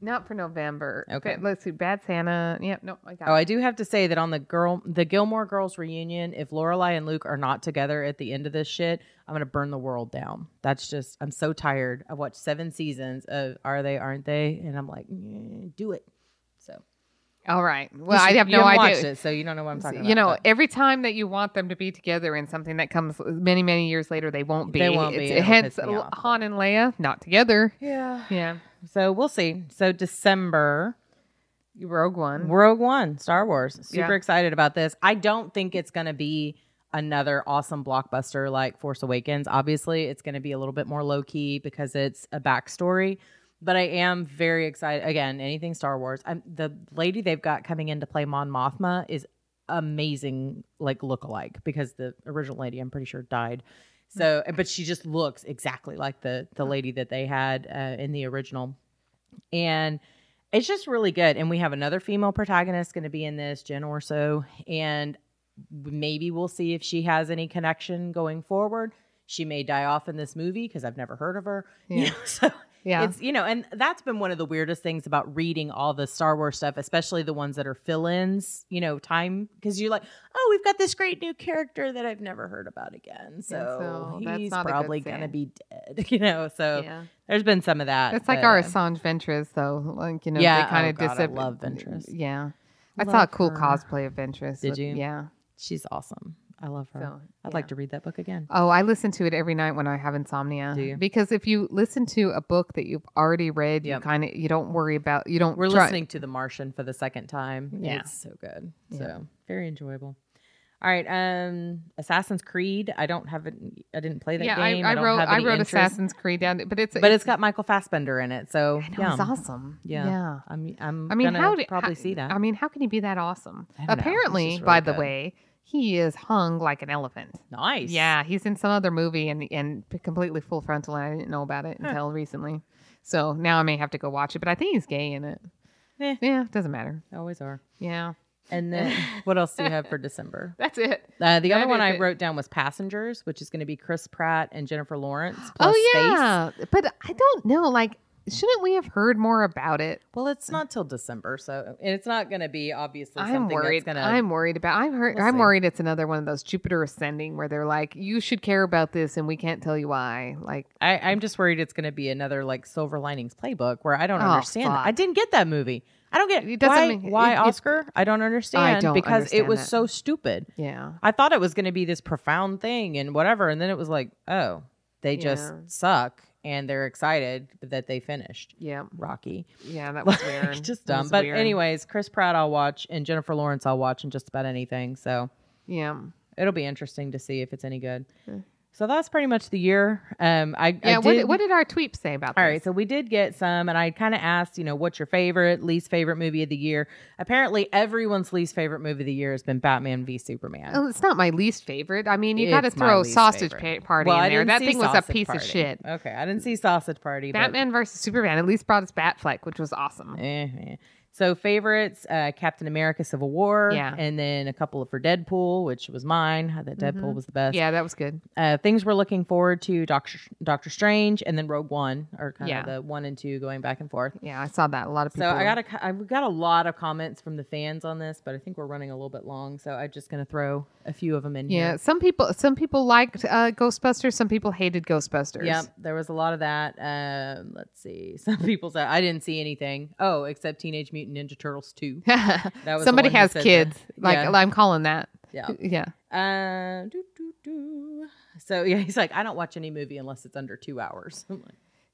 Not for November. Okay. Let's see. Bad Santa. Yep. No, I got. Oh, it. I do have to say that on the girl, the Gilmore Girls reunion, if Lorelai and Luke are not together at the end of this shit, I'm gonna burn the world down. That's just. I'm so tired. I've watched seven seasons of Are They? Aren't They? And I'm like, mm, do it. So. All right. Well, You I have you no haven't idea. Watched it, so you don't know what I'm talking about. you know, but- every time that you want them to be together in something that comes many, many years later, they won't be. They won't be. Hence, piss me off. Han and Leia not together. yeah. Yeah. So we'll see. So December. Rogue One. Rogue One, Star Wars. Super Yeah. excited about this. I don't think it's going to be another awesome blockbuster like Force Awakens. Obviously, it's going to be a little bit more low key because it's a backstory. But I am very excited. Again, anything Star Wars. I'm, the lady they've got coming in to play Mon Mothma is amazing, like look-alike because the original lady, I'm pretty sure, died. So, but she just looks exactly like the the lady that they had uh, in the original, and it's just really good. And we have another female protagonist going to be in this, Jyn Erso, and maybe we'll see if she has any connection going forward. She may die off in this movie because I've never heard of her. You Yeah. know, [laughs] so Yeah. it's you know, and that's been one of the weirdest things about reading all the Star Wars stuff, especially the ones that are fill-ins. You know, time because you're like, oh, we've got this great new character that I've never heard about again. So, so he's probably gonna be dead. [laughs] You know, so yeah. there's been some of that. It's like but, our Asajj Ventress, though. Like you know, Yeah, they kind oh of God, I love Ventress. Yeah, I Love saw a cool her. cosplay of Ventress. Did with- you? Yeah. She's awesome. I love her. So, I'd yeah. like to read that book again. Oh, I listen to it every night when I have insomnia. Do you? Because if you listen to a book that you've already read, Yep. you kind of you don't worry about you don't. We're try- listening to The Martian for the second time. Yeah. It's so good. Yeah. So very enjoyable. All right. Um Assassin's Creed. I don't have it I didn't play that Yeah, game. I, I don't wrote I wrote interest, Assassin's Creed down, but it's But it's got Michael Fassbender in it. So I know, yeah. it's awesome. Yeah. yeah. I'm I'm I mean, how did probably how- see that. I mean, how can he be that awesome? I don't know. He's Apparently, just by really the way, he is hung like an elephant. nice. Yeah, he's in some other movie and and completely full frontal, and I didn't know about it until recently. So now I may have to go watch it, but I think he's gay in it. Eh. Yeah, doesn't matter. Always are. Yeah, And then [laughs] what else do you have for December? [laughs] that's it. Uh, the other one I it. wrote down was Passengers, which is going to be Chris Pratt and Jennifer Lawrence plus oh Space. yeah, but I don't know. Like, shouldn't we have heard more about it? Well, it's not till December, so and it's not going to be obviously I'm worried. to. I'm worried about. I'm heard, We'll I'm see. worried it's another one of those Jupiter ascending where they're like, you should care about this, and we can't tell you why. Like, I, I'm just worried it's going to be another like Silver Linings Playbook where I don't Oh, understand. I didn't get that movie. I don't get It why. make- why it- Oscar? I don't understand don't because it was that. so stupid. yeah, I thought it was going to be this profound thing and whatever, and then it was like, oh, they just suck and they're excited that they finished yeah, Rocky. yeah. That [laughs] was weird. just dumb. But weird. anyways, Chris Pratt I'll watch and Jennifer Lawrence I'll watch and just about anything. So yeah. it'll be interesting to see if it's any good. Hmm. So that's pretty much the year. Um, I, Yeah, I what, did, what did our tweet say about all this? right, so we did get some, and I kind of asked, you know, what's your favorite, least favorite movie of the year? Apparently, everyone's least favorite movie of the year has been Batman v Superman. Oh, it's not my least favorite. I mean, you got to throw sausage favorite. party Well, in there. That thing was a piece Party. of shit. Okay, I didn't see Sausage Party. but- Batman versus Superman at least brought us Batfleck, which was awesome. Eh, eh. So favorites: uh, Captain America: Civil War, Yeah. and then a couple of for Deadpool, which was mine. I thought Deadpool was the best. Yeah, that was good. Uh, things we're looking forward to: Doctor Doctor Strange, and then Rogue One, are kind Yeah. of the one and two going back and forth. Yeah, I saw that. A lot of So. I got a, I got a lot of comments from the fans on this, but I think we're running a little bit long, so I'm just gonna throw a few of them in Yeah, here. some people some people liked uh, Ghostbusters. Some people hated Ghostbusters. Yep, there was a lot of that. Um, let's see. [laughs] Some people said I didn't see anything. Oh, except Teenage Mutant Ninja Turtles two. [laughs] was Somebody has kids. that. Like Yeah. I'm calling that. Yeah. [laughs] Yeah. Uh, doo, doo, doo. So yeah, he's like, I don't watch any movie unless it's under two hours. [laughs] Like,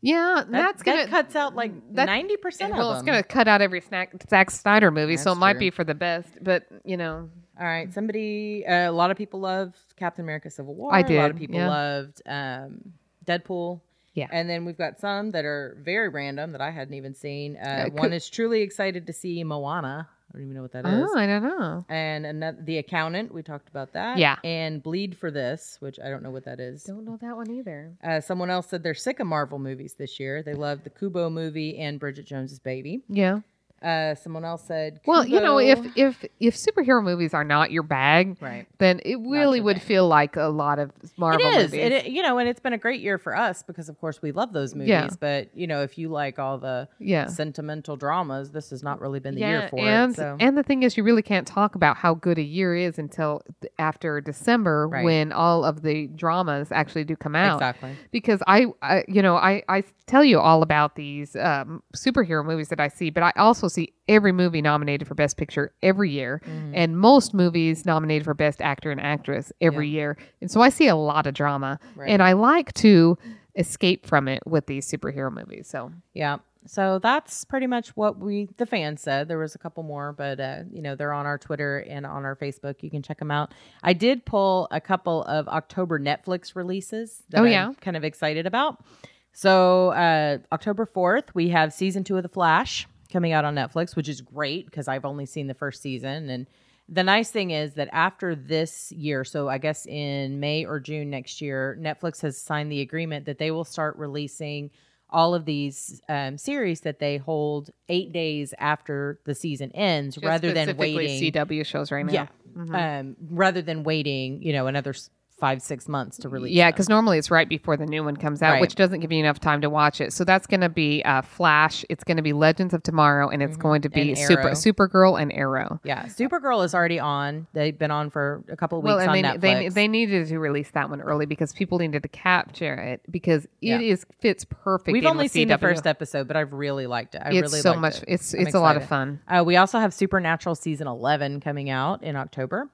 Yeah, that, that's gonna that cuts out like ninety percent of well, them. it's gonna cut out every snack Zack Snyder movie, so it That's might be for the best. But you know, All right, somebody. Uh, a lot of people loved Captain America: Civil War. I did. A lot of people yeah. loved um, Deadpool. Yeah. And then we've got some that are very random that I hadn't even seen. Uh, Yeah, one is truly excited to see Moana. I don't even know what that is. oh, I don't know. And another, the accountant. We talked about that. Yeah. And Bleed for this, which I don't know what that is. Don't know that one either. Uh, someone else said they're sick of Marvel movies this year. They love the Kubo movie and Bridget Jones's Baby. Yeah. Uh, someone else said, Well, you know, if if if superhero movies are not your bag, right. then it really would bag. feel like a lot of Marvel it is. movies. It, you know, and it's been a great year for us because, of course, we love those movies. Yeah. But you know, if you like all the yeah. sentimental dramas, this has not really been the year for and it. So and the thing is, you really can't talk about how good a year is until after December Right. when all of the dramas actually do come out. exactly. Because I, I, you know, I I tell you all about these um, superhero movies that I see, but I also see every movie nominated for Best Picture every year, Mm-hmm. and most movies nominated for Best Actor and Actress every year. And so I see a lot of drama, Right. and I like to escape from it with these superhero movies. So Yeah. So that's pretty much what we the fans said. There was a couple more, but uh, you know they're on our Twitter and on our Facebook. You can check them out. I did pull a couple of October Netflix releases. That Oh, I'm yeah? kind of excited about. So uh, October fourth, we have season two of The Flash coming out on Netflix, which is great because I've only seen the first season. And the nice thing is that after this year, so I guess in May or June next year, Netflix has signed the agreement that they will start releasing all of these um, series that they hold eight days after the season ends, Just rather than waiting. CW shows right now. Yeah. Um, rather than waiting, you know, another five six months to release. Yeah, because normally it's right before the new one comes out, Right. which doesn't give you enough time to watch it. So that's going to be uh, Flash. It's going to be Legends of Tomorrow, and it's going to be Mm-hmm. Super Supergirl and Arrow. yeah, Supergirl is already on. They've been on for a couple of weeks Well, on and Netflix. they, they they needed to release that one early because people needed to capture it because Yeah. it is fits perfect. We've only with seen the first episode, but I've really liked it. I It's really so liked much. It. It's I'm it's a lot of fun. Uh, we also have Supernatural season eleven coming out in October,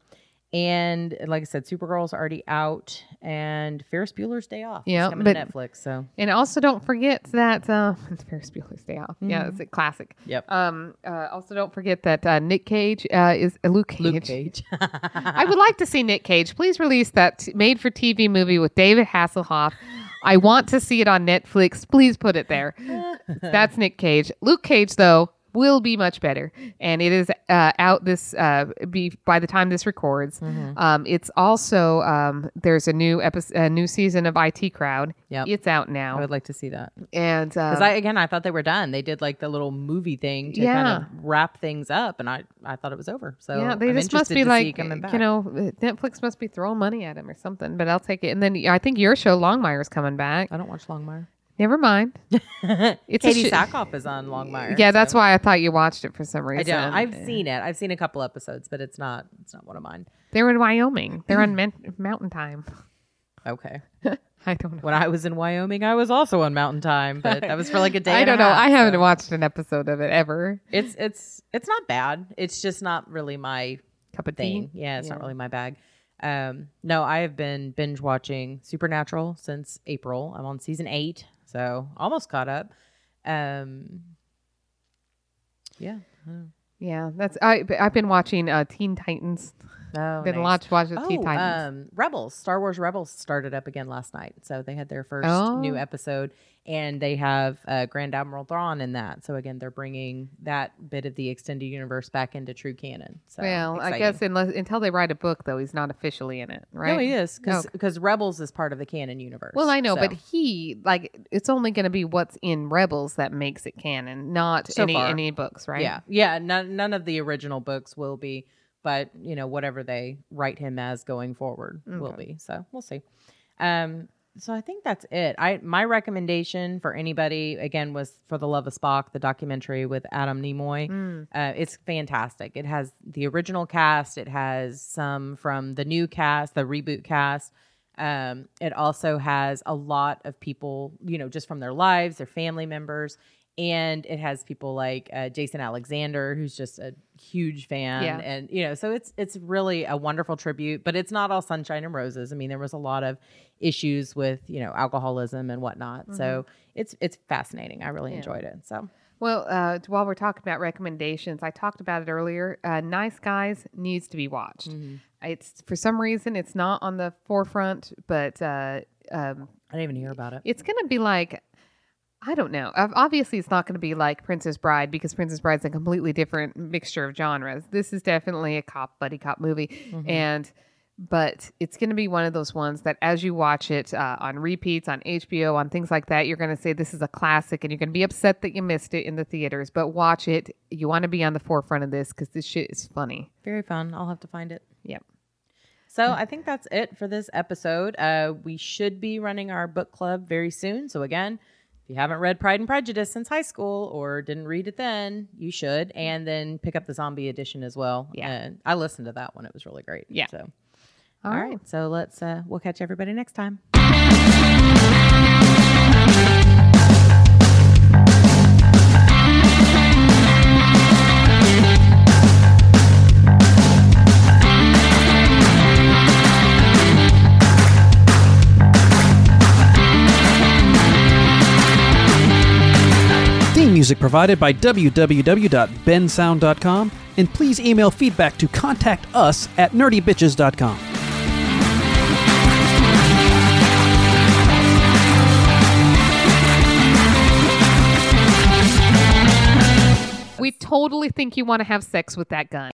and like I said, Supergirl's already out, and Ferris Bueller's Day Off. Yeah, coming but- to Netflix. So And also don't forget that uh, [laughs] Ferris Bueller's Day Off. Yeah, it's a classic. Mm-hmm. Yep. Um. Uh, also don't forget that uh, Nick Cage uh, is uh, Luke Cage. Luke Cage. I would like to see Nick Cage. Please release that t- made for TV movie with David Hasselhoff. I want to see it on Netflix. Please put it there. [laughs] That's Nick Cage. Luke Cage, though, will be much better, and it is uh, out this uh, be by the time this records. Mm-hmm. Um, it's also um, there's a new episode, a new season of IT Crowd. Yep. It's out now. I would like to see that and because um, I again I thought they were done. They did like the little movie thing to kind of wrap things up, and I I thought it was over. So yeah, they I'm just must be like, you know, Netflix must be throwing money at him or something. But I'll take it. And then I think your show Longmire's coming back. I don't watch Longmire. Never mind. [laughs] It's Katee shi- Sackhoff is on Longmire. Yeah, that's so- why I thought you watched it for some reason. I don't. I've seen it. I've seen a couple episodes, but it's not. It's not one of mine. They're in Wyoming. They're on [laughs] men- Mountain Time. Okay. [laughs] I don't know. When I was in Wyoming, I was also on Mountain Time, but that was for like a day. I don't know. half, I haven't so- watched an episode of it ever. It's it's it's not bad. It's just not really my Cup of thing. tea. Yeah, it's not really my bag. Um, no, I have been binge watching Supernatural since April. I'm on season eight, so almost caught up. Um, yeah. Yeah, that's I. I've been watching uh, Teen Titans. Oh, Didn't nice. watch watch the Teen Oh, Titans. um, Rebels, Star Wars Rebels started up again last night. So they had their first Oh. new episode, and they have uh, Grand Admiral Thrawn in that. So again, they're bringing that bit of the extended universe back into true canon. So well, I guess unless until they write a book, though, he's not officially in it, right? no, he is Okay. because Rebels is part of the canon universe. Well, I know, So- but he like it's only going to be what's in Rebels that makes it canon, not So any far. any books, right? Yeah, yeah. None none of the original books will be, but you know whatever they write him as going forward will be. So we'll see. Um, so I think that's it. I my recommendation for anybody again was for the Love of Spock, the documentary with Adam Nimoy. Mm. Uh, it's fantastic. It has the original cast. It has some from the new cast, the reboot cast. Um, it also has a lot of people, you know, just from their lives, their family members, and it has people like uh, Jason Alexander, who's just a huge fan, Yeah. and you know, so it's it's really a wonderful tribute. But it's not all sunshine and roses. I mean, there was a lot of issues with you know alcoholism and whatnot. So it's it's fascinating. I really Mm-hmm. Yeah. enjoyed it. So Well, uh, while we're talking about recommendations, I talked about it earlier. Uh, nice Guys needs to be watched. Mm-hmm. It's for some reason it's not on the forefront, but uh, um, I didn't even hear about it. it's going to be like I don't know. Obviously, it's not going to be like Princess Bride because Princess Bride's a completely different mixture of genres. This is definitely a cop buddy cop movie, Mm-hmm. and but it's going to be one of those ones that as you watch it uh, on repeats on HBO on things like that, you're going to say this is a classic, and you're going to be upset that you missed it in the theaters. But watch it. You want to be on the forefront of this because this shit is funny. Very fun. I'll have to find it. Yep. So I think that's it for this episode. Uh, we should be running our book club very soon. So again, if you haven't read Pride and Prejudice since high school or didn't read it then, you should, and then pick up the zombie edition as well. Yeah. And I listened to that one; it was really great. Yeah. So All all right. right. So let's. Uh, we'll catch everybody next time. Music provided by www.bensound.com, and please email feedback to contact us at nerdybitches.com. We totally think you want to have sex with that gun.